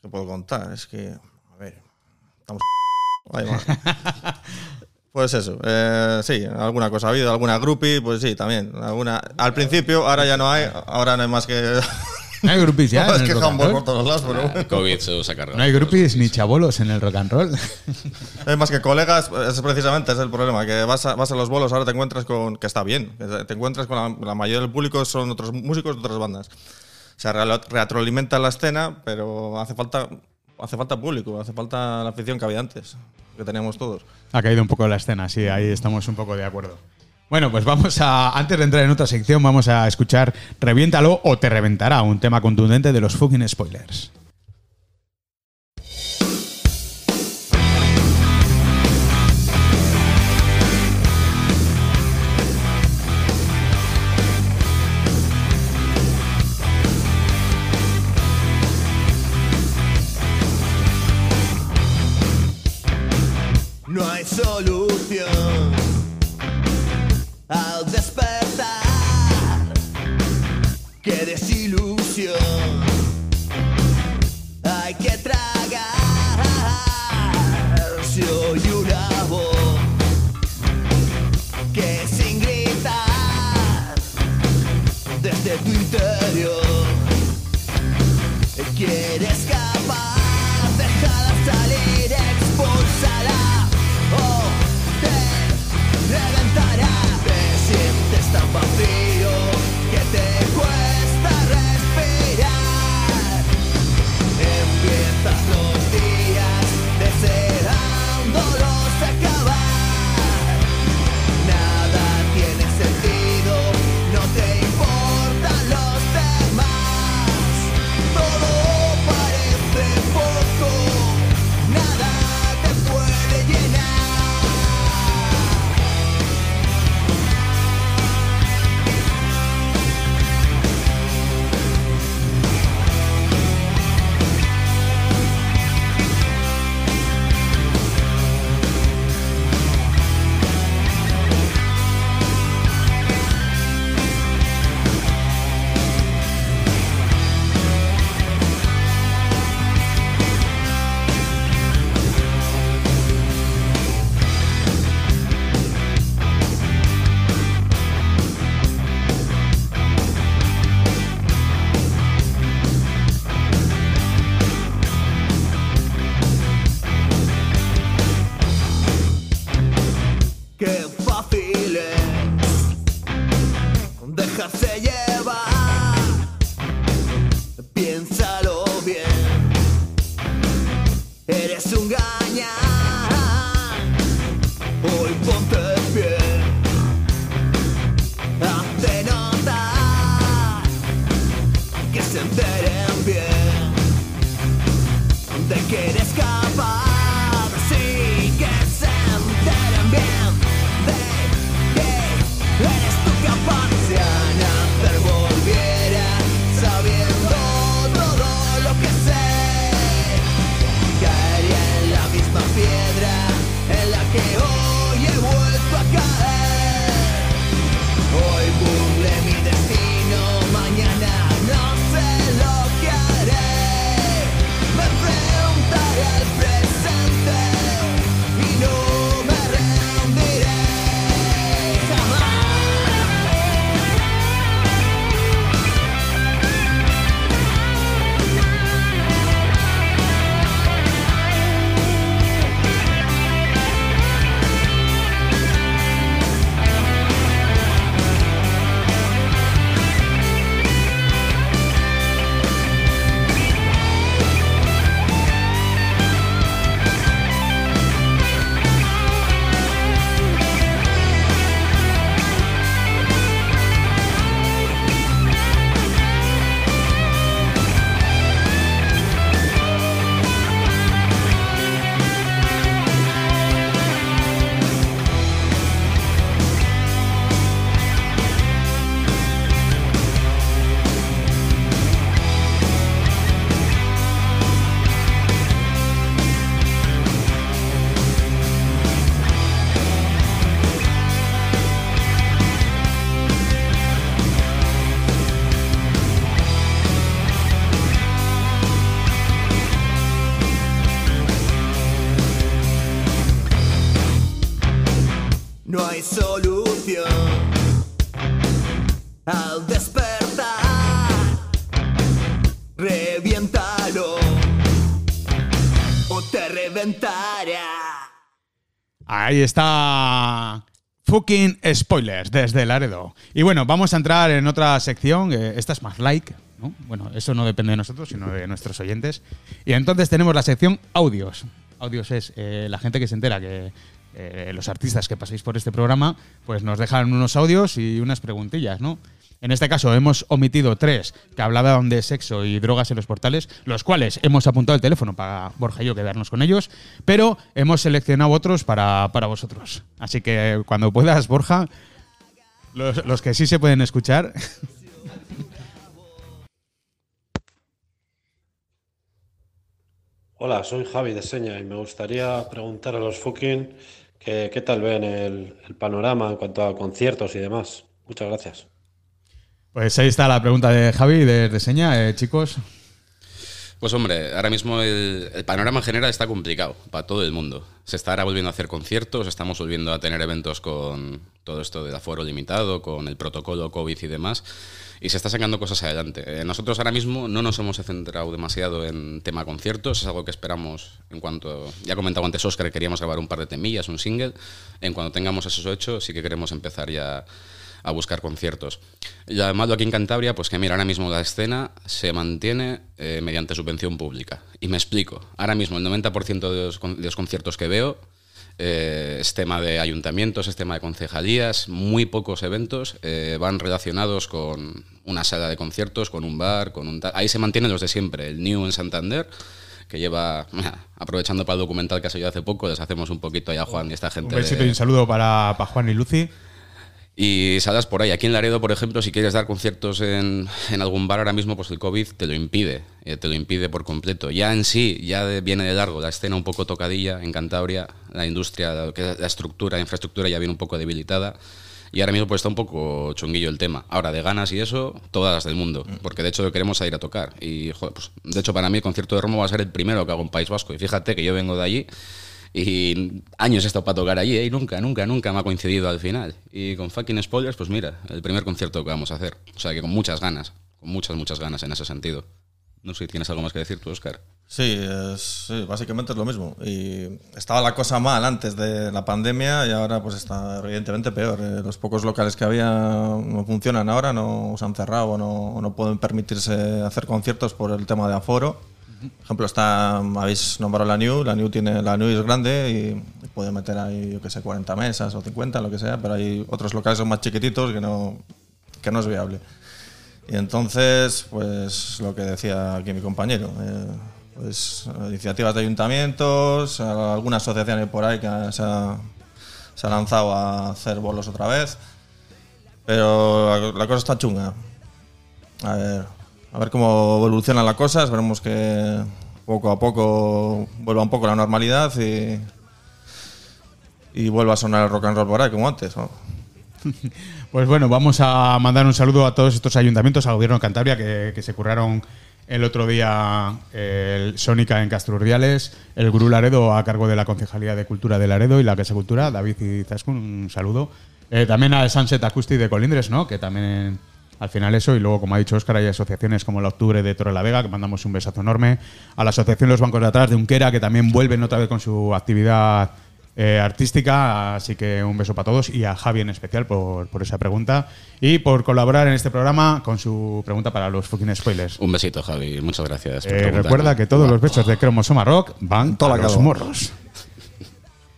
Speaker 4: ¿Qué puedo contar? Es que. A ver. Estamos. [laughs] Ahí va. Pues eso, eh, sí, alguna cosa ha habido, alguna groupie, pues sí, también. Alguna, al principio, ahora ya no hay, ahora no hay más que. [laughs]
Speaker 3: No hay groupies ya.
Speaker 4: es
Speaker 3: en
Speaker 4: que
Speaker 3: el rock and
Speaker 4: handball
Speaker 3: roll?
Speaker 4: por todos lados, pero bueno.
Speaker 5: COVID se ha cargado.
Speaker 3: No hay groupies ni chabolos en el rock and roll. [laughs]
Speaker 4: No hay más que colegas, es precisamente es el problema, que vas a, vas a los bolos, ahora te encuentras con, que está bien, que te encuentras con la, la mayoría del público son otros músicos de otras bandas. Se re- retroalimenta la escena, pero hace falta, hace falta público, hace falta la afición que había antes, que teníamos todos.
Speaker 3: Ha caído un poco la escena, sí, ahí estamos un poco de acuerdo. Bueno, pues vamos a, antes de entrar en otra sección, vamos a escuchar Reviéntalo o te reventará, un tema contundente de los fucking spoilers.
Speaker 6: No hay solución desde tu interior
Speaker 3: Ahí está. Fucking spoilers desde Laredo. Y bueno, vamos a entrar en otra sección. esta es más like, ¿no? Bueno, eso no depende de nosotros, sino de nuestros oyentes. Y entonces tenemos la sección audios. Audios es eh, la gente que se entera que eh, los artistas que paséis por este programa, pues nos dejan unos audios y unas preguntillas, ¿no? En este caso hemos omitido tres que hablaban de sexo y drogas en los portales, los cuales hemos apuntado el teléfono para Borja y yo quedarnos con ellos, pero hemos seleccionado otros para, para vosotros. Así que cuando puedas, Borja, los, los que sí se pueden escuchar, [laughs]
Speaker 7: Hola, soy Javi de Seña y me gustaría preguntar a los fucking que, qué tal ven el, el panorama en cuanto a conciertos y demás. Muchas gracias.
Speaker 3: Pues ahí está la pregunta de Javi de Reseña. Eh, chicos,
Speaker 5: Pues hombre, ahora mismo el, panorama en general está complicado para todo el mundo. Se está ahora volviendo a hacer conciertos, estamos volviendo a tener eventos con todo esto del aforo limitado, con el protocolo COVID y demás, y se está sacando cosas adelante. Eh, nosotros ahora mismo no nos hemos centrado demasiado en tema conciertos, es algo que esperamos en cuanto, ya comentaba antes Oscar que queríamos grabar un par de temillas, un single, en cuanto tengamos eso hecho sí que queremos empezar ya a buscar conciertos. Y además, lo aquí en Cantabria, pues que mira, ahora mismo la escena se mantiene eh, mediante subvención pública. Y me explico. Ahora mismo el 90% de los, de los conciertos que veo eh, es tema de ayuntamientos, es tema de concejalías, muy pocos eventos eh, van relacionados con una sala de conciertos, con un bar, con un... Ahí se mantienen los de siempre. El New en Santander, que lleva, aprovechando para el documental que ha salido hace poco, les hacemos un poquito ya a Juan y esta
Speaker 3: un
Speaker 5: gente.
Speaker 3: besito
Speaker 5: de-
Speaker 3: y un saludo para, para Juan y Lucy.
Speaker 5: Y salas por ahí. Aquí en Laredo, por ejemplo, si quieres dar conciertos en, en algún bar ahora mismo, pues el COVID te lo impide, eh, te lo impide por completo. Ya en sí, ya de- viene de largo la escena un poco tocadilla en Cantabria, la industria, lo es la estructura, la infraestructura ya viene un poco debilitada. Y ahora mismo pues está un poco chunguillo el tema. Ahora, de ganas y eso, todas las del mundo. Porque de hecho queremos ir a tocar. Y, joder, pues, de hecho para mí el concierto de Romo va a ser el primero que hago en País Vasco. Y fíjate que yo vengo de allí y años he estado para tocar allí, ¿eh? y nunca, nunca, nunca me ha coincidido al final. Y con fucking spoilers, pues mira, el primer concierto que vamos a hacer. O sea que con muchas ganas, con muchas, muchas ganas en ese sentido. No sé si tienes algo más que decir tú, Oscar.
Speaker 4: Sí, es- sí, básicamente es lo mismo. Y estaba la cosa mal antes de la pandemia y ahora pues está evidentemente peor. Eh, Los pocos locales que había no funcionan ahora, no se han cerrado o no, no pueden permitirse hacer conciertos por el tema de aforo. Por ejemplo, está, habéis nombrado la New, la New, tiene, la New es grande y puede meter ahí, yo que sé, 40 mesas o 50, lo que sea, pero hay otros locales son más chiquititos que no, que no es viable. Y entonces, pues lo que decía aquí mi compañero, eh, pues iniciativas de ayuntamientos, a- alguna asociación hay por ahí que se ha, se ha lanzado a hacer bolos otra vez, pero la, la cosa está chunga. A ver, a ver cómo evoluciona la cosa, esperemos que poco a poco vuelva un poco la normalidad y, y vuelva a sonar el rock and roll por ahí como antes. ¿no? [laughs]
Speaker 3: Pues bueno, vamos a mandar un saludo a todos estos ayuntamientos, al gobierno de Cantabria, que, se curraron el otro día el Sónica en Castro Urdiales, el Gurú Laredo a cargo de la Concejalía de Cultura de Laredo y la Casa Cultura, David y Zaskun, un saludo. Eh, también al Sunset Acoustic de Colindres, ¿no? que también al final eso, y luego, como ha dicho Óscar, hay asociaciones como la Octubre de Torre la Vega, que mandamos un besazo enorme, a la Asociación Los Bancos de Atrás de Unquera, que también vuelven otra vez con su actividad eh, artística, así que un beso para todos y a Javi en especial por, por esa pregunta y por colaborar en este programa con su pregunta para los fucking spoilers.
Speaker 5: Un besito, Javi. Muchas gracias. por
Speaker 3: Eh, recuerda que todos los besos de Cromosoma Rock van
Speaker 4: Toda
Speaker 3: a los morros.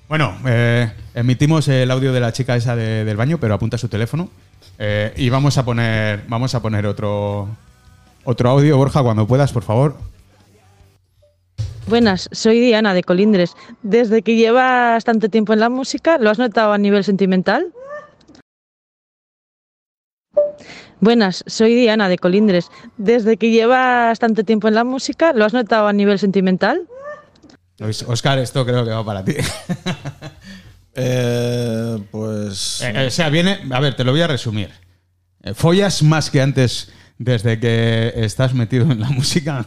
Speaker 3: Bueno, eh, emitimos el audio de la chica esa de- del baño, pero apunta su teléfono eh, y vamos a poner vamos a poner otro otro audio, Borja, cuando puedas, por favor.
Speaker 8: Buenas, soy Diana de Colindres. Desde que llevas tanto tiempo en la música, ¿lo has notado a nivel sentimental? Buenas, soy Diana de Colindres. Desde que llevas tanto tiempo en la música, ¿lo has notado a nivel sentimental?
Speaker 3: Oscar, esto creo que va para ti. [laughs]
Speaker 4: Eh, pues...
Speaker 3: Eh, eh, o sea, viene. A ver, te lo voy a resumir. Eh, ¿Follas más que antes desde que estás metido en la [laughs] música?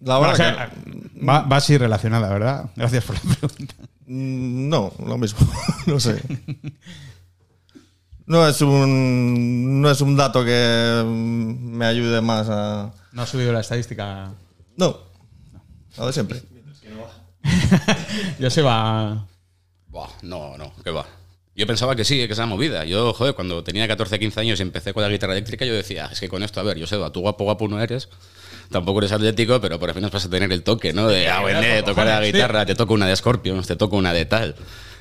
Speaker 4: La verdad
Speaker 3: o sea,
Speaker 4: que-
Speaker 3: va, va así relacionada, ¿verdad? Gracias por la pregunta.
Speaker 4: Mm, No, lo mismo. [laughs] no sé. No es un no es un dato que me ayude más a.
Speaker 3: No ha subido la estadística.
Speaker 4: No. Lo de siempre. [laughs]
Speaker 3: Joseba.
Speaker 5: Buah, no, no, qué va. Yo pensaba que sí, que esa movida. Yo, joder, cuando tenía 14, 15 años y empecé con la guitarra eléctrica, yo decía, es que con esto, a ver, Joseba, tú guapo, guapo no eres, tampoco eres atlético, pero por fin vas a tener el toque, ¿no? De, ah, bueno, tocar la guitarra, te toco una de Scorpions, te toco una de tal.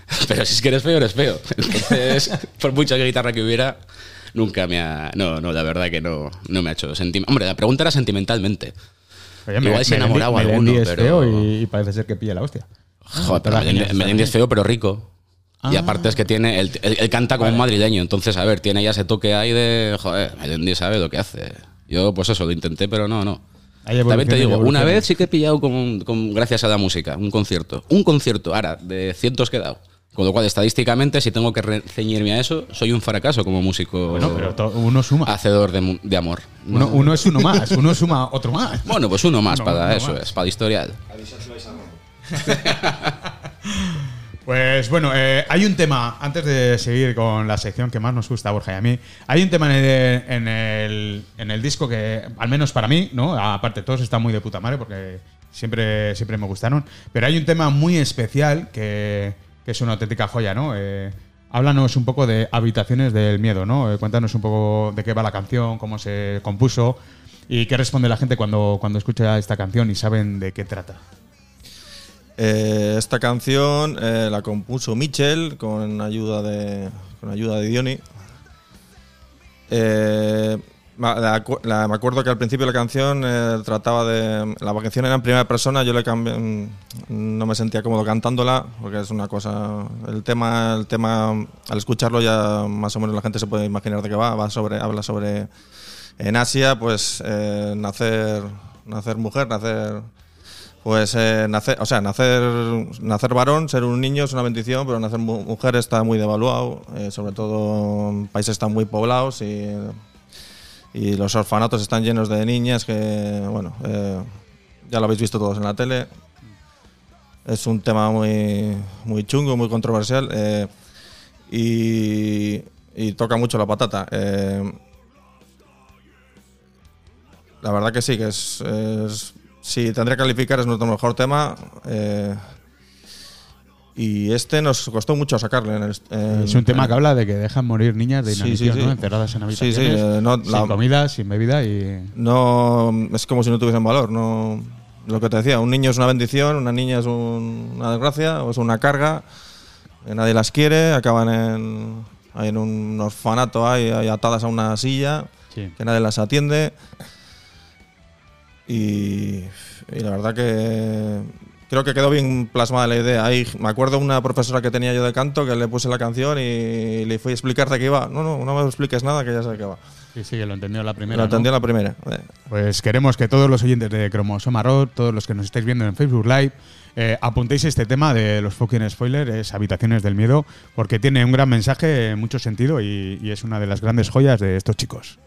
Speaker 5: [laughs] Pero si es que eres feo, eres feo. [laughs] Entonces, por mucha guitarra que hubiera, nunca me ha... No, no, la verdad que no, no me ha hecho sentimental. Hombre, la pregunta era sentimentalmente.
Speaker 3: Oye,
Speaker 5: Igual se ha enamorado
Speaker 3: Melendi-
Speaker 5: alguno, pero-
Speaker 3: feo y, y parece ser que pilla la hostia.
Speaker 5: Joder, Melendi,
Speaker 3: genial,
Speaker 5: Melendi es feo, pero rico. Y
Speaker 3: Ah.
Speaker 5: aparte es que tiene. Él, él- él canta como un madrileño. Entonces, a ver, tiene ya ese toque ahí de. Joder, Melendi sabe lo que hace. Yo, pues eso, lo intenté, pero no, no. También te
Speaker 3: y
Speaker 5: digo, una vez sí que he pillado con, con- gracias a la música, un concierto. Un concierto, ahora, de cientos que he dado. Con lo cual, estadísticamente, si tengo que ceñirme a eso, soy un fracaso como músico
Speaker 3: Bueno, pero to- uno suma.
Speaker 5: hacedor de, de amor.
Speaker 3: Uno,
Speaker 5: No.
Speaker 3: uno es uno más, uno suma otro más.
Speaker 5: Bueno, pues uno más
Speaker 3: Uno-
Speaker 5: para
Speaker 3: uno
Speaker 5: eso,
Speaker 3: más.
Speaker 5: es para el historial. [laughs]
Speaker 3: Pues bueno, eh, hay un tema, antes de seguir con la sección que más nos gusta a Borja y a mí, hay un tema en el, en el, disco que, al menos para mí, ¿no? Aparte, todos están muy de puta madre porque siempre, siempre me gustaron, pero hay un tema muy especial que, que es una auténtica joya, ¿no? Eh, háblanos un poco de Habitaciones del Miedo, ¿no? Eh, cuéntanos un poco de qué va la canción, cómo se compuso y qué responde la gente cuando, cuando escucha esta canción y saben de qué trata.
Speaker 4: Eh, esta canción eh, la compuso Mitchell con ayuda de, con ayuda de Diony. Eh, me acuerdo que al principio la canción trataba de. La canción era en primera persona, yo le cambié. mm, No me sentía cómodo cantándola, porque es una cosa. El tema, el tema al escucharlo, ya más o menos la gente se puede imaginar de qué va. va sobre, habla sobre. En Asia, pues nacer, nacer mujer, nacer pues eh, nacer, o sea, nacer, nacer varón, ser un niño es una bendición, pero nacer mu- mujer está muy devaluado, eh, sobre todo países están muy poblados y, los orfanatos están llenos de niñas que, bueno, eh, ya lo habéis visto todos en la tele. Es un tema muy, muy chungo, muy controversial eh, y, toca mucho la patata. la verdad que sí, que es, es- si tendría que calificar es nuestro mejor tema. eh, y este nos costó mucho sacarle. En el- en-
Speaker 3: Es un tema que habla de que dejan morir niñas de
Speaker 4: Sí,
Speaker 3: inanición,
Speaker 4: sí, sí.
Speaker 3: ¿no? Encerradas en
Speaker 4: Sí, sí,
Speaker 3: habitaciones,
Speaker 4: eh, no,
Speaker 3: sin
Speaker 4: la-
Speaker 3: comida, sin bebida y...
Speaker 4: No, es como si no tuviesen valor. No, lo que te decía, un niño es una bendición, una niña es un- una desgracia o es una carga. que nadie las quiere, acaban en, en un orfanato ahí, ahí atadas a una silla,
Speaker 3: Sí.
Speaker 4: que nadie las atiende. Y, y la verdad que creo que quedó bien plasmada la idea. Ahí me acuerdo una profesora que tenía yo de canto que le puse la canción y le fui a explicar de qué iba. No, no, no me expliques nada que ya sé de qué va.
Speaker 3: Sí, sí, que lo entendió la primera.
Speaker 4: Lo
Speaker 3: ¿no?
Speaker 4: entendí a la primera. Eh,
Speaker 3: Pues queremos que todos los oyentes de Cromosoma Rock, todos los que nos estáis viendo en Facebook Live, eh, apuntéis este tema de los fucking spoilers, es Habitaciones del Miedo, porque tiene un gran mensaje en mucho sentido y, y es una de las grandes joyas de estos chicos.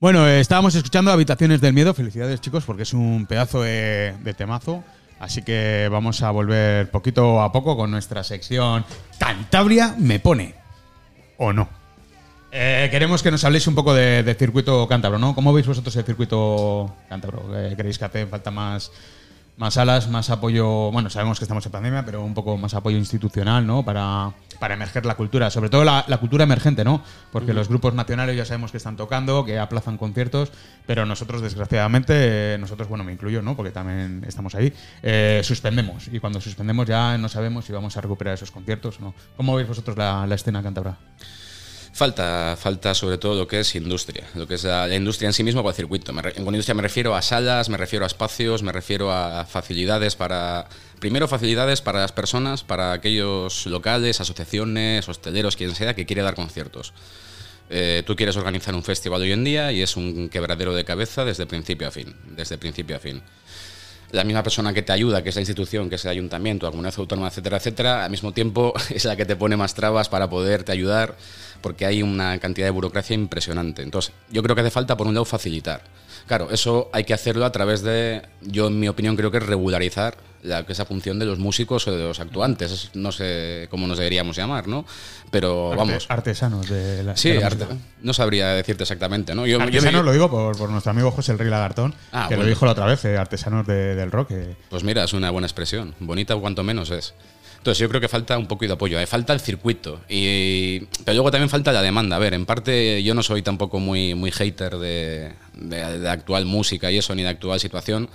Speaker 3: Bueno, eh, estábamos escuchando Habitaciones del Miedo. Felicidades, chicos, porque es un pedazo de, temazo. Así que vamos a volver poquito a poco con nuestra sección Cantabria me pone. ¿O no? Eh, queremos que nos habléis un poco de, de circuito cántabro, ¿no? ¿Cómo veis vosotros el circuito cántabro? Eh, ¿Creéis que hace falta más, más alas, más apoyo? Bueno, sabemos que estamos en pandemia, pero un poco más apoyo institucional, ¿no? Para, para emerger la cultura, sobre todo la, la cultura emergente, ¿no? Porque los grupos nacionales ya sabemos que están tocando, que aplazan conciertos, pero nosotros, desgraciadamente, nosotros, bueno, me incluyo, ¿no? Porque también estamos ahí, eh, suspendemos. Y cuando suspendemos ya no sabemos si vamos a recuperar esos conciertos o no. ¿Cómo veis vosotros la, la escena cántabra?
Speaker 5: Falta, falta sobre todo lo que es industria, lo que es la, industria en sí mismo con el circuito. Me industria me refiero a salas, me refiero a espacios, me refiero a facilidades para. Primero, facilidades para las personas, para aquellos locales, asociaciones, hosteleros, quien sea, que quiere dar conciertos. Eh, tú quieres organizar un festival hoy en día y es un quebradero de cabeza desde principio a fin. Desde principio a fin la misma persona que te ayuda, que es la institución, que es el ayuntamiento, la comunidad autónoma, etcétera, etcétera, al mismo tiempo [laughs] es la que te pone más trabas para poderte ayudar, porque hay una cantidad de burocracia impresionante. Entonces, yo creo que hace falta, por un lado, facilitar. Claro, eso hay que hacerlo a través de, yo en mi opinión creo que es regularizar la, esa función de los músicos o de los actuantes. Es- No sé cómo nos deberíamos llamar, ¿no? Pero
Speaker 3: Arte-
Speaker 5: vamos.
Speaker 3: Artesanos de la,
Speaker 5: Sí,
Speaker 3: de la
Speaker 5: arte-
Speaker 3: música.
Speaker 5: no sabría decirte exactamente, ¿no? Yo, yo
Speaker 3: Artesanos
Speaker 5: me-
Speaker 3: lo digo por, por nuestro amigo José el Rey Lagartón,
Speaker 5: Ah,
Speaker 3: que lo dijo la otra vez, eh, artesanos de- del rock. eh.
Speaker 5: Pues mira, es una buena expresión. Bonita cuanto menos es. Entonces yo creo que falta un poco de apoyo. eh, Falta el circuito. Y, pero luego también falta la demanda. A ver, en parte yo no soy tampoco muy, muy hater de, de, de actual música y eso, ni de actual situación.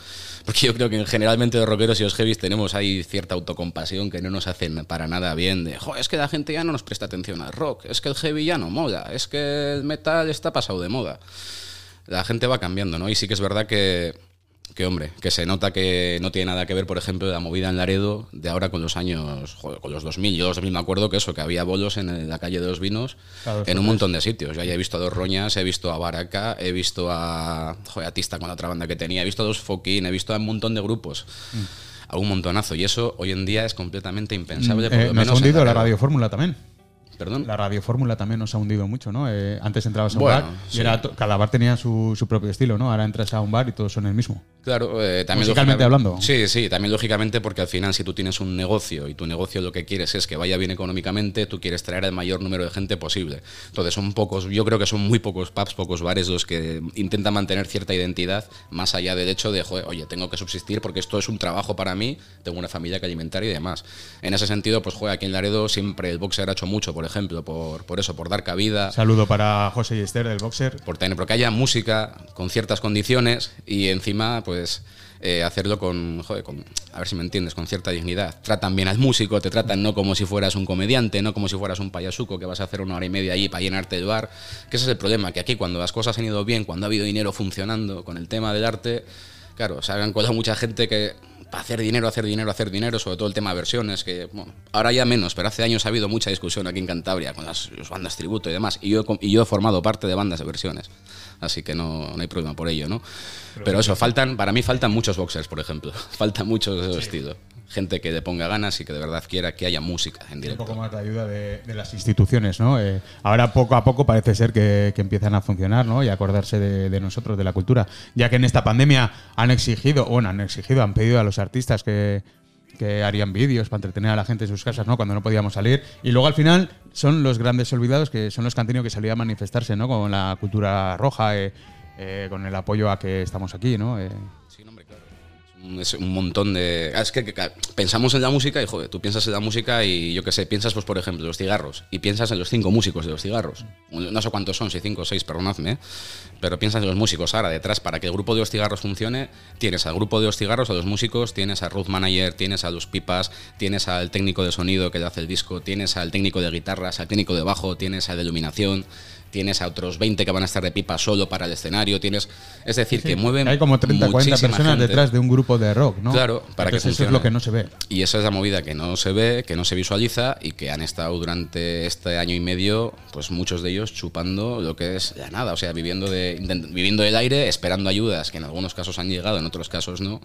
Speaker 5: Porque yo creo que generalmente los rockeros y los heavies tenemos ahí cierta autocompasión que no nos hacen para nada bien. De, "Jo, es que la gente ya no nos presta atención al rock. Es que el heavy ya no mola. Es que el metal está pasado de moda la gente va cambiando, ¿no? Y sí que es verdad que, que, hombre, que se nota que no tiene nada que ver, por ejemplo, la movida en Laredo de ahora con los años, joder, con los 2000. Yo los 2000 me acuerdo que eso, que había bolos en la calle de los vinos
Speaker 3: Claro,
Speaker 5: en un montón de sitios. Yo ya he visto a Dos Roñas, he visto a Baraca, he visto a, joder, a Tista con la otra banda que tenía, he visto a Dos Foquín, he visto a un montón de grupos. A un montonazo. Y eso hoy en día es completamente impensable. por
Speaker 3: Eh,
Speaker 5: lo
Speaker 3: nos ha
Speaker 5: menos en
Speaker 3: hundido la. Radio Fórmula también.
Speaker 5: Perdón.
Speaker 3: La Radio Fórmula también nos ha hundido mucho, ¿no? Eh, antes entrabas a un
Speaker 5: Bueno,
Speaker 3: bar y
Speaker 5: sí.
Speaker 3: era cada bar tenía su, su propio estilo, ¿no? Ahora entras a un bar y todos son el mismo.
Speaker 5: Claro, eh, también
Speaker 3: Musicalmente hablando.
Speaker 5: Sí, sí, también lógicamente porque al final si tú tienes un negocio y tu negocio lo que quieres es que vaya bien económicamente, tú quieres traer el mayor número de gente posible. Entonces son pocos, yo creo que son muy pocos pubs, pocos bares los que intentan mantener cierta identidad más allá del hecho de, "Joder, oye, tengo que subsistir porque esto es un trabajo para mí, tengo una familia que alimentar y demás. En ese sentido, pues joder, aquí en Laredo siempre el boxer ha hecho mucho, por ejemplo, por, por eso, por dar cabida
Speaker 3: Saludo para José y Esther del Boxer.
Speaker 5: por tener, porque haya música con ciertas condiciones y encima, pues, eh, hacerlo con, joder, con, a ver si me entiendes, con cierta dignidad. Tratan bien al músico, te tratan no como si fueras un comediante, no como si fueras un payasuco que vas a hacer una hora y media allí para llenarte el bar. Que ese es el problema, que aquí cuando las cosas han ido bien, cuando ha habido dinero funcionando con el tema del arte, claro, se han colado mucha gente que hacer dinero, hacer dinero, hacer dinero, sobre todo el tema de versiones, que bueno, ahora ya menos, pero hace años ha habido mucha discusión aquí en Cantabria con las, las bandas tributo y demás, y yo, y yo he formado parte de bandas de versiones, así que no, no hay problema por ello, ¿no? Pero, eso, faltan, para mí faltan muchos boxers, por ejemplo, [laughs] falta mucho de estilo, gente que le ponga ganas y que de verdad quiera que haya música en
Speaker 3: Un
Speaker 5: directo.
Speaker 3: poco más de ayuda de, de las instituciones, ¿no? Eh, ahora poco a poco parece ser que, que empiezan a funcionar, ¿no? Y acordarse de, de nosotros, de la cultura. Ya que en esta pandemia han exigido, bueno, han exigido, han pedido a los artistas que, que harían vídeos para entretener a la gente en sus casas, ¿no? Cuando no podíamos salir. Y luego al final son los grandes olvidados que son los que han tenido que salir a manifestarse, ¿no? Con la cultura roja, eh, eh, con el apoyo a que estamos aquí, ¿no? Eh.
Speaker 5: Es un- montón de. ah, Es que, pensamos en la música y, joder, tú piensas en la música y yo qué sé, piensas, pues, por ejemplo, los cigarros y piensas en los cinco músicos de los cigarros. No sé cuántos son, si cinco o seis, perdonadme, pero piensas en los músicos. Ahora, detrás, para que el grupo de los cigarros funcione, tienes al grupo de los cigarros, a los músicos, tienes al road manager, tienes a los pipas, tienes al técnico de sonido que le hace el disco, tienes al técnico de guitarras, al técnico de bajo, tienes al de iluminación. Tienes a otros 20 que van a estar de pipa solo para el escenario. Tienes, es decir, que mueven.
Speaker 3: Hay como 30, 40
Speaker 5: muchísima
Speaker 3: personas
Speaker 5: gente.
Speaker 3: detrás de un grupo de rock, ¿no?
Speaker 5: Claro, para que
Speaker 3: Entonces eso es
Speaker 5: funcione.
Speaker 3: lo que no se ve.
Speaker 5: Y esa es la movida que no se ve, que no se visualiza y que han estado durante este año y medio, pues muchos de ellos chupando lo que es la nada, o sea, viviendo, de, viviendo del aire, esperando ayudas, que en algunos casos han llegado, en otros casos no.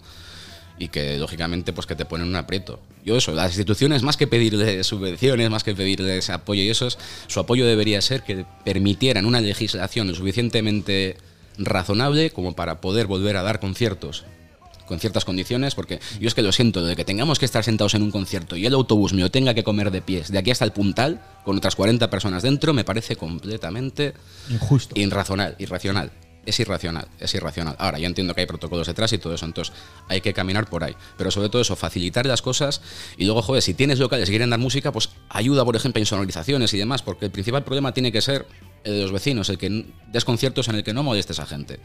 Speaker 5: Y que lógicamente pues que te ponen un aprieto. Yo eso, las instituciones más que pedirles subvenciones, más que pedirles apoyo y eso, es- su apoyo debería ser que permitieran una legislación lo suficientemente razonable como para poder volver a dar conciertos con ciertas condiciones, porque yo es que lo siento, de que tengamos que estar sentados en un concierto y el autobús me lo tenga que comer de pies de aquí hasta el puntal, con otras 40 personas dentro, me parece completamente
Speaker 3: Injusto.
Speaker 5: irracional, irracional. Es irracional, es irracional. Ahora, yo entiendo que hay protocolos detrás y todo eso, entonces hay que caminar por ahí. Pero sobre todo eso, facilitar las cosas y luego, joder, si tienes locales que quieren dar música, pues ayuda, por ejemplo, a insonorizaciones y demás, porque el principal problema tiene que ser el de los vecinos, el que des conciertos en el que no molestes a gente.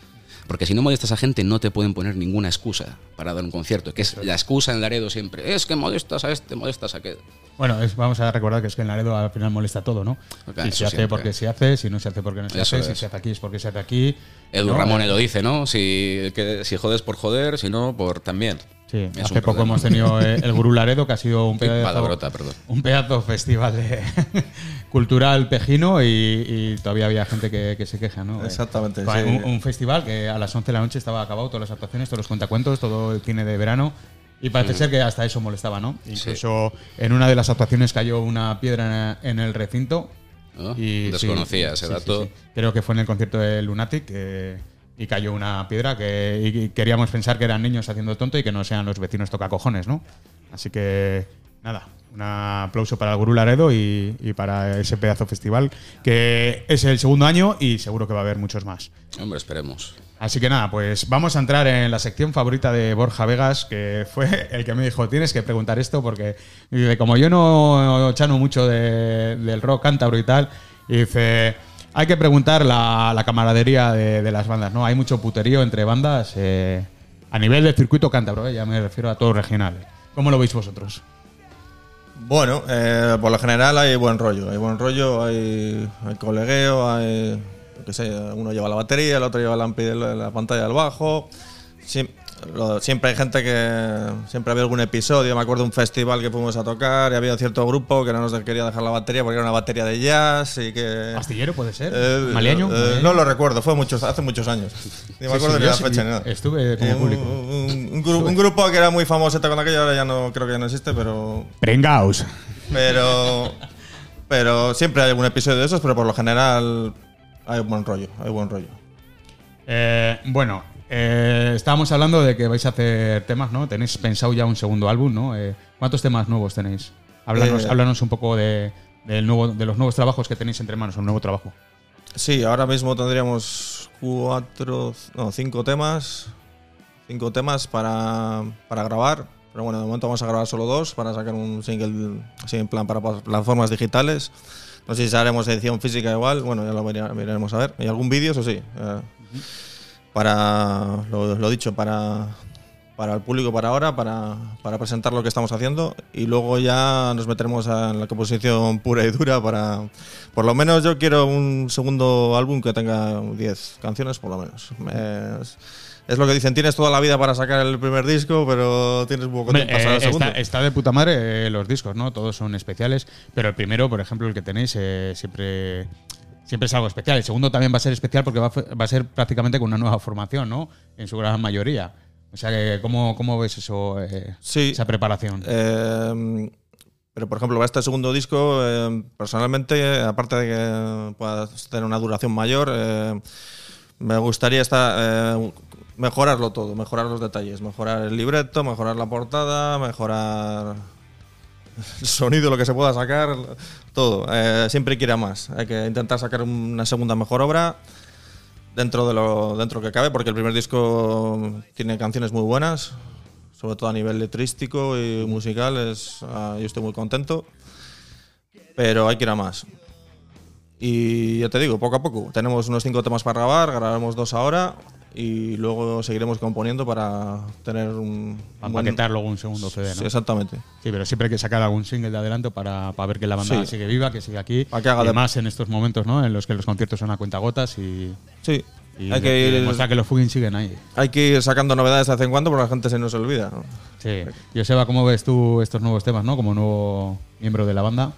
Speaker 5: Porque si no molestas a gente, no te pueden poner ninguna excusa para dar un concierto, que es la excusa en Laredo siempre. Es que molestas a este, molestas a aquel.
Speaker 3: Bueno, es- vamos a recordar que es que en Laredo al final molesta todo, ¿no? Si se hace
Speaker 5: siempre.
Speaker 3: porque se hace, si no se hace porque no se
Speaker 5: Eso
Speaker 3: hace, si se hace aquí es porque se hace aquí.
Speaker 5: Edu
Speaker 3: ¿no?
Speaker 5: Ramón
Speaker 3: Eh,
Speaker 5: lo dice, ¿no? Si, que, si jodes por joder, si no, por también.
Speaker 3: Sí,
Speaker 5: Es
Speaker 3: hace poco
Speaker 5: problema.
Speaker 3: hemos tenido eh, el Gurú Laredo, que ha sido un [laughs] pedazo,
Speaker 5: palabrota, perdón.
Speaker 3: un pedazo festival de [laughs] cultural pejino y, y todavía había gente que, que se queja, ¿no?
Speaker 4: Exactamente,
Speaker 3: Fue
Speaker 4: sí.
Speaker 3: Un, un festival que a las 11 de la noche estaba acabado, todas las actuaciones, todos los cuentacuentos, todo el cine de verano. Y parece ser que hasta eso molestaba, ¿no? Incluso en una de las actuaciones cayó una piedra en, en el recinto.
Speaker 5: ¿no?
Speaker 3: Y,
Speaker 5: Desconocía
Speaker 3: sí,
Speaker 5: ese
Speaker 3: sí,
Speaker 5: dato.
Speaker 3: sí, sí. Creo que fue en el concierto de Lunatic eh, y cayó una piedra que y- queríamos pensar que eran niños haciendo tonto y que no sean los vecinos tocacojones, ¿no? Así que nada, un aplauso para el Gurú Laredo y, y para ese pedazo festival que es el segundo año y seguro que va a haber muchos más.
Speaker 5: Hombre, esperemos.
Speaker 3: Así que nada, pues vamos a entrar en la sección favorita de Borja Vegas, que fue el que me dijo, tienes que preguntar esto porque dice, como yo no chano mucho de- del rock cántabro y tal, y dice, hay que preguntar la, camaradería de, las bandas, ¿no? Hay mucho puterío entre bandas eh, a nivel del circuito cántabro, ¿eh? ya me refiero a todo regional. ¿Cómo lo veis vosotros?
Speaker 4: Bueno, eh, por lo general hay buen rollo. Hay buen rollo, hay, hay colegueo, hay. qué sé, uno lleva la batería, el otro lleva la, la, la pantalla del bajo. Siem- lo- siempre hay gente que. Siempre había algún episodio. Me acuerdo de un festival que fuimos a tocar y había un cierto grupo que no nos quería dejar la batería porque era una batería de jazz y que.
Speaker 3: ¿Astillero puede ser?
Speaker 4: Eh,
Speaker 3: ¿Maleaño?
Speaker 4: eh, no lo recuerdo, fue muchos, hace muchos años. Ni me
Speaker 3: Sí,
Speaker 4: acuerdo
Speaker 3: sí, yo
Speaker 4: la
Speaker 3: sí-
Speaker 4: fecha ni nada.
Speaker 3: estuve como
Speaker 4: Eh,
Speaker 3: público.
Speaker 4: Un, un gru- un grupo que era muy famoso con aquello, ahora ya no creo que ya no existe, pero
Speaker 3: Prengaos.
Speaker 4: pero pero siempre hay algún episodio de esos, pero por lo general hay buen rollo, hay buen rollo.
Speaker 3: Eh, bueno, eh, estábamos hablando de que vais a hacer temas, ¿no? Tenéis pensado ya un segundo álbum, ¿no? Eh, ¿Cuántos temas nuevos tenéis? Háblanos,
Speaker 4: Eh,
Speaker 3: háblanos un poco de, del nuevo, de los nuevos trabajos que tenéis entre manos, un nuevo trabajo.
Speaker 4: Sí, ahora mismo tendríamos cuatro, no, cinco temas, cinco temas para, para grabar. Pero bueno, de momento vamos a grabar solo dos para sacar un single así en plan para pa- plataformas digitales. No sé si haremos edición física igual, bueno, ya lo miraremos a ver. ¿Y algún vídeo? Eso sí. eh, para, lo, lo dicho, para, para el público para ahora, para, para presentar lo que estamos haciendo. Y luego ya nos meteremos en la composición pura y dura para... Por lo menos yo quiero un segundo álbum que tenga 10 canciones, por lo menos. Es, es lo que dicen, tienes toda la vida para sacar el primer disco, pero tienes un poco tiempo para sacar
Speaker 3: eh,
Speaker 4: el segundo.
Speaker 3: está, está de puta madre eh, los discos, ¿no? Todos son especiales, pero el primero, por ejemplo, el que tenéis, eh, siempre, siempre es algo especial. El segundo también va a ser especial porque va a, fe- va a ser prácticamente con una nueva formación, ¿no? En su gran mayoría. O sea, que, ¿cómo, cómo ves eso, eh,
Speaker 4: Sí.
Speaker 3: esa preparación?
Speaker 4: Eh, pero, por ejemplo, este segundo disco, eh, personalmente, aparte de que pueda tener una duración mayor, eh, me gustaría estar, mejorarlo todo, mejorar los detalles, mejorar el libreto, mejorar la portada, mejorar el [laughs] sonido, lo que se pueda sacar, todo. Eh, siempre quiera más. Hay que intentar sacar una segunda mejor obra dentro de lo dentro que cabe, porque el primer disco tiene canciones muy buenas, sobre todo a nivel letrístico y musical. Es, ah, yo estoy muy contento, pero hay que ir a más. Y ya te digo, poco a poco. Tenemos unos cinco temas para grabar, grabaremos dos ahora y luego seguiremos componiendo para tener un.
Speaker 3: Para
Speaker 4: buen-
Speaker 3: empaquetar luego un segundo CD, ¿no?
Speaker 4: Sí, exactamente.
Speaker 3: Sí, pero siempre hay que sacar algún single de adelanto para, para ver que la banda
Speaker 4: Sí.
Speaker 3: sigue viva, que sigue aquí.
Speaker 4: Para que haga
Speaker 3: y
Speaker 4: de-
Speaker 3: más en estos momentos, ¿no? En los que los conciertos son a cuentagotas y,
Speaker 4: Sí.
Speaker 3: y
Speaker 4: hay, que ir,
Speaker 3: que los Fugging siguen ahí.
Speaker 4: hay que ir sacando novedades de vez en cuando porque la gente se nos olvida. ¿no?
Speaker 3: Sí. Joseba, ¿cómo ves tú estos nuevos temas, no? Como nuevo miembro de la banda.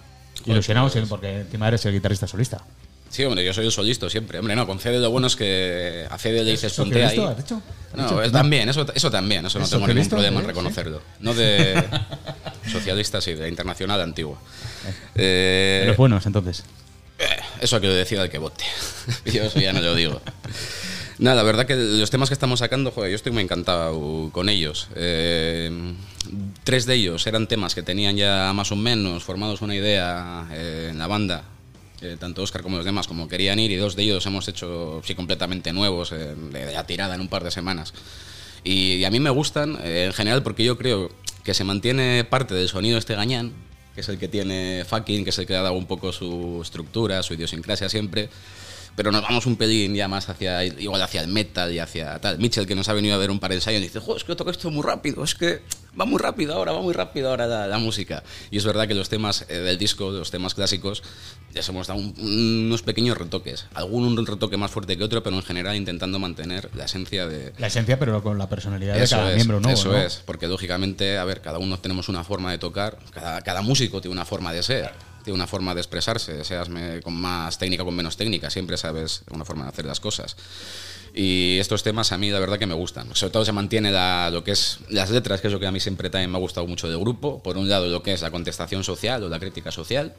Speaker 3: Ilusionados, ¿eh? porque encima eres el guitarrista solista.
Speaker 5: Sí, hombre, yo soy el solista siempre. Hombre, no, con Fede lo bueno es que a Fede le dices ponte ahí.
Speaker 3: ¿Socialista, has dicho? ¿Has dicho?
Speaker 5: No, es también, eso, eso también, eso no
Speaker 3: ¿Es
Speaker 5: tengo ningún problema en
Speaker 3: Sí,
Speaker 5: reconocerlo. No de [laughs] socialista, sí, de la internacional antigua. Eh,
Speaker 3: De los buenos, entonces.
Speaker 5: eh, eso que lo decida el que vote. [laughs] yo eso ya no lo digo. Nada, la verdad que los temas que estamos sacando, joder, yo estoy muy encantado con ellos. Eh, tres de ellos eran temas que tenían ya más o menos formados una idea eh, en la banda. Eh, tanto Oscar como los demás, como querían ir, y dos de ellos hemos hecho sí completamente nuevos, eh, de la tirada en un par de semanas. Y, a mí me gustan eh, en general porque yo creo que se mantiene parte del sonido este gañán, que es el que tiene fucking, que es el que ha dado un poco su estructura, su idiosincrasia siempre. Pero nos vamos un pelín ya más hacia igual hacia el metal y hacia tal. Mitchell, que nos ha venido a ver un par de ensayos, dice, Joder, es que toca esto muy rápido, es que va muy rápido ahora, va muy rápido ahora la, la música. Y es verdad que los temas eh, del disco, los temas clásicos, les hemos dado un- unos pequeños retoques. Algún un retoque más fuerte que otro, pero en general intentando mantener la esencia de,
Speaker 3: La esencia, pero con la personalidad de cada
Speaker 5: es,
Speaker 3: miembro nuevo.
Speaker 5: Eso
Speaker 3: ¿no?
Speaker 5: es, porque lógicamente, a ver, cada uno tenemos una forma de tocar, cada, cada músico tiene una forma de ser, tiene una forma de expresarse, seas con más técnica, con menos técnica, siempre sabes una forma de hacer las cosas. Y estos temas a mí la verdad que me gustan. Sobre todo se mantiene la- lo que es las letras, que es lo que a mí siempre también me ha gustado mucho del grupo. Por un lado lo que es la contestación social o la crítica social,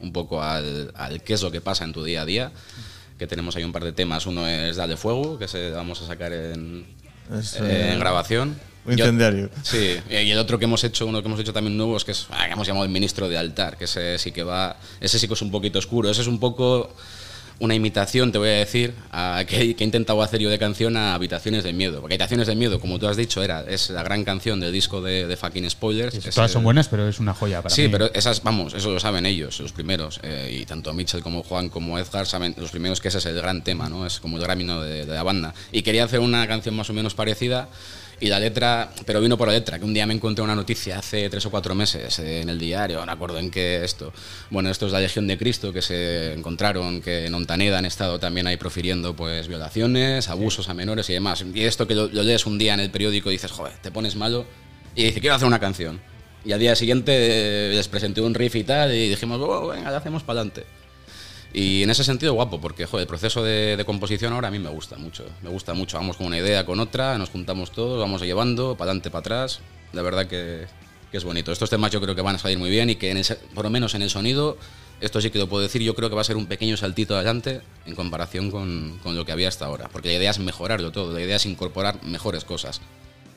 Speaker 5: un poco al, al qué es lo que pasa en tu día a día. Que tenemos ahí un par de temas. Uno es Dale Fuego, que se vamos a sacar en grabación.
Speaker 4: Un
Speaker 5: Yo-
Speaker 4: incendiario.
Speaker 5: sí, y el otro que hemos hecho, uno que hemos hecho también nuevo, es que, es, ah, que hemos llamado el ministro de altar, que ese sí que va, ese sí que es un poquito oscuro, ese es un poco una imitación, te voy a decir, a, que, que he intentado hacer yo de canción a Habitaciones del Miedo. Porque Habitaciones del Miedo, como tú has dicho, era, es la gran canción del disco de, de Fucking Spoilers. es
Speaker 3: Todas
Speaker 5: el-
Speaker 3: son buenas, pero es una joya para
Speaker 5: Sí,
Speaker 3: mí.
Speaker 5: pero esas, vamos, eso lo saben ellos, los primeros. eh, y tanto Mitchell como Juan como Edgar saben los primeros que ese es el gran tema, ¿no? Es como el gran himno de, de la banda. Y quería hacer una canción más o menos parecida. Y la letra, pero vino por la letra, que un día me encontré una noticia hace tres o cuatro meses en el diario, no me acuerdo en qué esto. Bueno, esto es la Legión de Cristo, que se encontraron que en Ontaneda han estado también ahí profiriendo pues violaciones, abusos a menores y demás. Y esto que lo, lo lees un día en el periódico y dices, joder, te pones malo y dice, quiero hacer una canción. Y al día siguiente eh, les presenté un riff y tal y dijimos, oh, venga, la hacemos para adelante. Y en ese sentido, guapo, porque joder, el proceso de, composición ahora a mí me gusta mucho. Me gusta mucho. Vamos con una idea, con otra, nos juntamos todos, vamos llevando, para adelante, para atrás. La verdad que, es bonito. Estos temas yo creo que van a salir muy bien y que por lo menos en el sonido, esto sí que lo puedo decir, yo creo que va a ser un pequeño saltito adelante en comparación con, con lo que había hasta ahora. Porque la idea es mejorarlo todo, la idea es incorporar mejores cosas.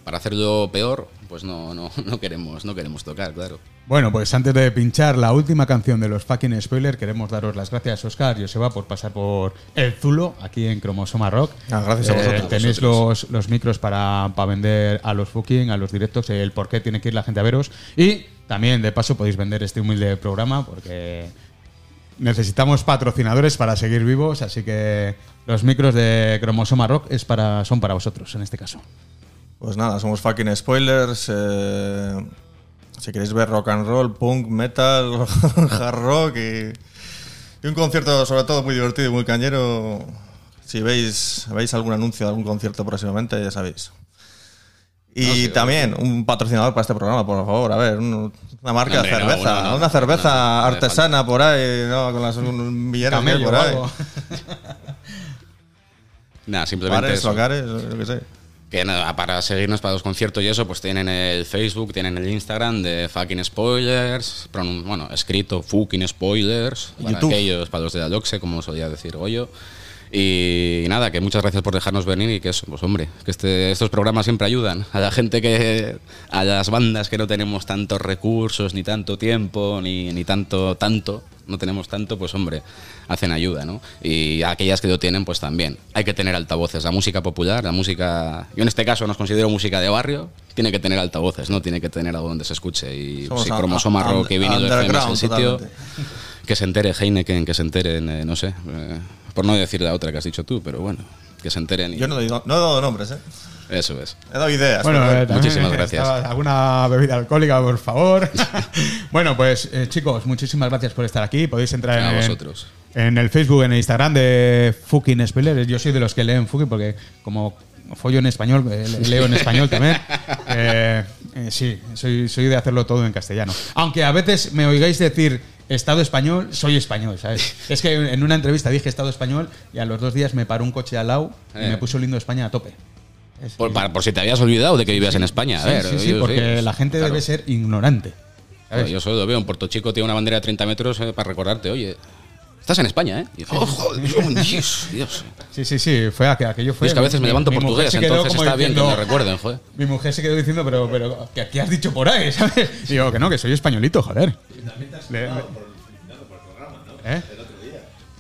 Speaker 5: Para hacerlo peor, pues no, no, [laughs] no, queremos, no queremos tocar, claro.
Speaker 3: Bueno, pues antes de pinchar la última canción de los fucking spoiler, queremos daros las gracias, Oscar y Joseba, por pasar por el Zulo aquí en Cromosoma Rock.
Speaker 4: Ah, gracias a
Speaker 3: Eh,
Speaker 4: vosotros.
Speaker 3: Tenéis los, los micros para, para vender a los fucking, a los directos, el por qué tiene que ir la gente a veros. Y también, de paso, podéis vender este humilde programa porque necesitamos patrocinadores para seguir vivos, así que los micros de Cromosoma Rock es para, son para vosotros en este caso.
Speaker 4: Pues nada, somos fucking spoilers. eh, si queréis ver rock and roll, punk, metal, [laughs] hard rock y, y un concierto sobre todo muy divertido y muy cañero. Si veis, veis algún anuncio de algún concierto próximamente, ya sabéis. Y
Speaker 5: No, sí,
Speaker 4: también un patrocinador para este programa, por favor. A ver, un- una marca
Speaker 5: Hombre,
Speaker 4: de cerveza.
Speaker 5: no.
Speaker 4: una cerveza artesana por ahí, ¿no? con las un millones que
Speaker 3: Camello
Speaker 4: por ahí. [laughs]
Speaker 5: Nada, simplemente
Speaker 4: Bares,
Speaker 5: eso.
Speaker 4: locales, yo qué sé.
Speaker 5: Que nada, para seguirnos para los conciertos y eso, pues tienen el Facebook, tienen el Instagram de Fucking Spoilers, bueno, escrito Fucking Spoilers, para
Speaker 4: YouTube.
Speaker 5: aquellos, para los de la Loxe, como solía decir Goyo. Y, nada, que muchas gracias por dejarnos venir y que eso, pues hombre, que este- estos programas siempre ayudan a la gente que, a las bandas que no tenemos tantos recursos, ni tanto tiempo, ni, ni tanto, tanto, no tenemos tanto, pues hombre, hacen ayuda, ¿no? Y a aquellas que lo tienen, pues también. Hay que tener altavoces. La música popular, la música. Yo en este caso nos considero música de barrio, tiene que tener altavoces, ¿no? Tiene que tener algo donde se escuche. Y
Speaker 4: Somos
Speaker 5: si
Speaker 4: a-
Speaker 5: cromosoma rock y vinilo FM es el sitio.
Speaker 4: totalmente.
Speaker 5: Que se entere Heineken, que se enteren, eh, no sé, eh, por no decir la otra que has dicho tú, pero bueno, que se enteren. Y
Speaker 4: Yo no, doy- no he dado nombres, ¿eh?
Speaker 5: Eso es.
Speaker 4: He dado ideas.
Speaker 3: Bueno,
Speaker 4: pero-
Speaker 3: eh,
Speaker 5: Muchísimas gracias.
Speaker 3: ¿Alguna bebida alcohólica, por favor? [laughs] bueno, pues eh, chicos, muchísimas gracias por estar aquí. Podéis entrar
Speaker 5: A
Speaker 3: en,
Speaker 5: vosotros.
Speaker 3: en el Facebook, en el Instagram de Fucking Spoiler. Yo soy de los que leen Fucking porque como follo en español, eh, le- leo en español también. [laughs] Eh, eh, sí, soy, soy de hacerlo todo en castellano. Aunque a veces me oigáis decir Estado español, soy español, ¿sabes? [laughs] Es que en una entrevista dije Estado español y a los dos días me paró un coche al lado y
Speaker 6: Eh.
Speaker 3: me puso lindo España a tope. Es-
Speaker 6: Por, para- por si te habías olvidado de que vivías en España. A ver,
Speaker 3: sí, sí, porque
Speaker 6: sí,
Speaker 3: la gente
Speaker 6: claro.
Speaker 3: debe ser ignorante.
Speaker 6: Yo solo lo veo. En Puerto Chico tiene una bandera de 30 metros eh, para recordarte, oye, estás en España, ¿eh? Y dices, oh, joder, Dios, Dios.
Speaker 3: Sí, sí, sí, fue aqu- aquello fue.
Speaker 6: Y es que a veces me
Speaker 3: mi-
Speaker 6: levanto
Speaker 3: mi
Speaker 6: portugués,
Speaker 3: quedó
Speaker 6: entonces está bien que
Speaker 3: diciendo-
Speaker 6: me recuerden, joder.
Speaker 3: Mi mujer se quedó diciendo, pero, pero, ¿qué, qué has dicho por ahí? ¿Sabes? [laughs] Y digo, que no, que soy españolito, joder. Le- le- ¿Eh?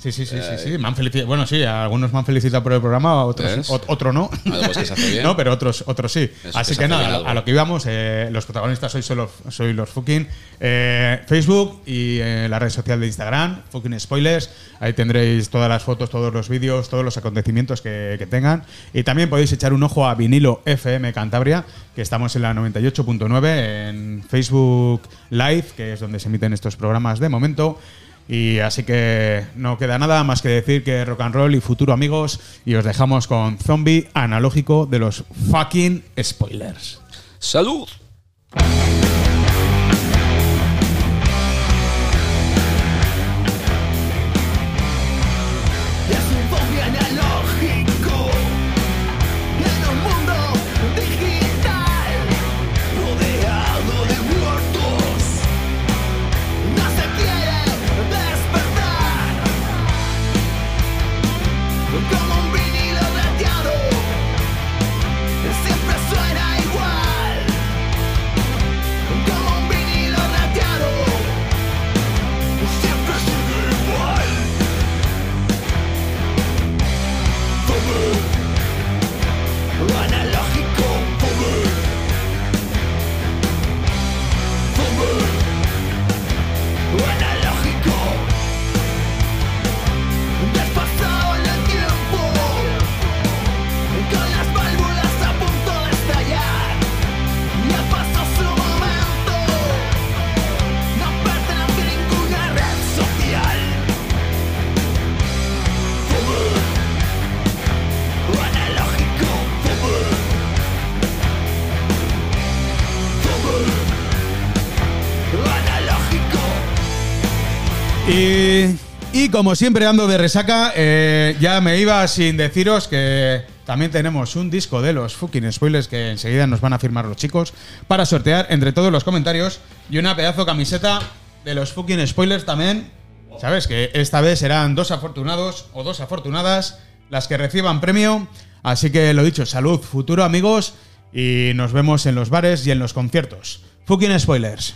Speaker 3: Sí, sí, sí, sí, sí. Me han felicitado. Bueno, sí, algunos me han felicitado por el programa, otros, otro no.
Speaker 6: Algo es que se hace bien. [laughs]
Speaker 3: no, pero otros, otros sí. Así
Speaker 6: que
Speaker 3: nada, a, lo que íbamos, eh, los protagonistas sois solo, soy los fucking. eh, Facebook y eh, la red social de Instagram, fucking spoilers. Ahí tendréis todas las fotos, todos los vídeos, todos los acontecimientos que, que tengan. Y también podéis echar un ojo a Vinilo FM Cantabria, que estamos en la 98.9 en Facebook Live, que es donde se emiten estos programas de momento. Y así que no queda nada más que decir que rock and roll y futuro amigos. Y os dejamos con zombie analógico de los fucking spoilers.
Speaker 6: ¡Salud!
Speaker 3: Como siempre ando de resaca, eh, ya me iba sin deciros que también tenemos un disco de los fucking spoilers que enseguida nos van a firmar los chicos para sortear entre todos los comentarios y una pedazo camiseta de los fucking spoilers también. Sabes que esta vez serán dos afortunados o dos afortunadas las que reciban premio. Así que lo dicho, salud, futuro amigos y nos vemos en los bares y en los conciertos. Fucking spoilers.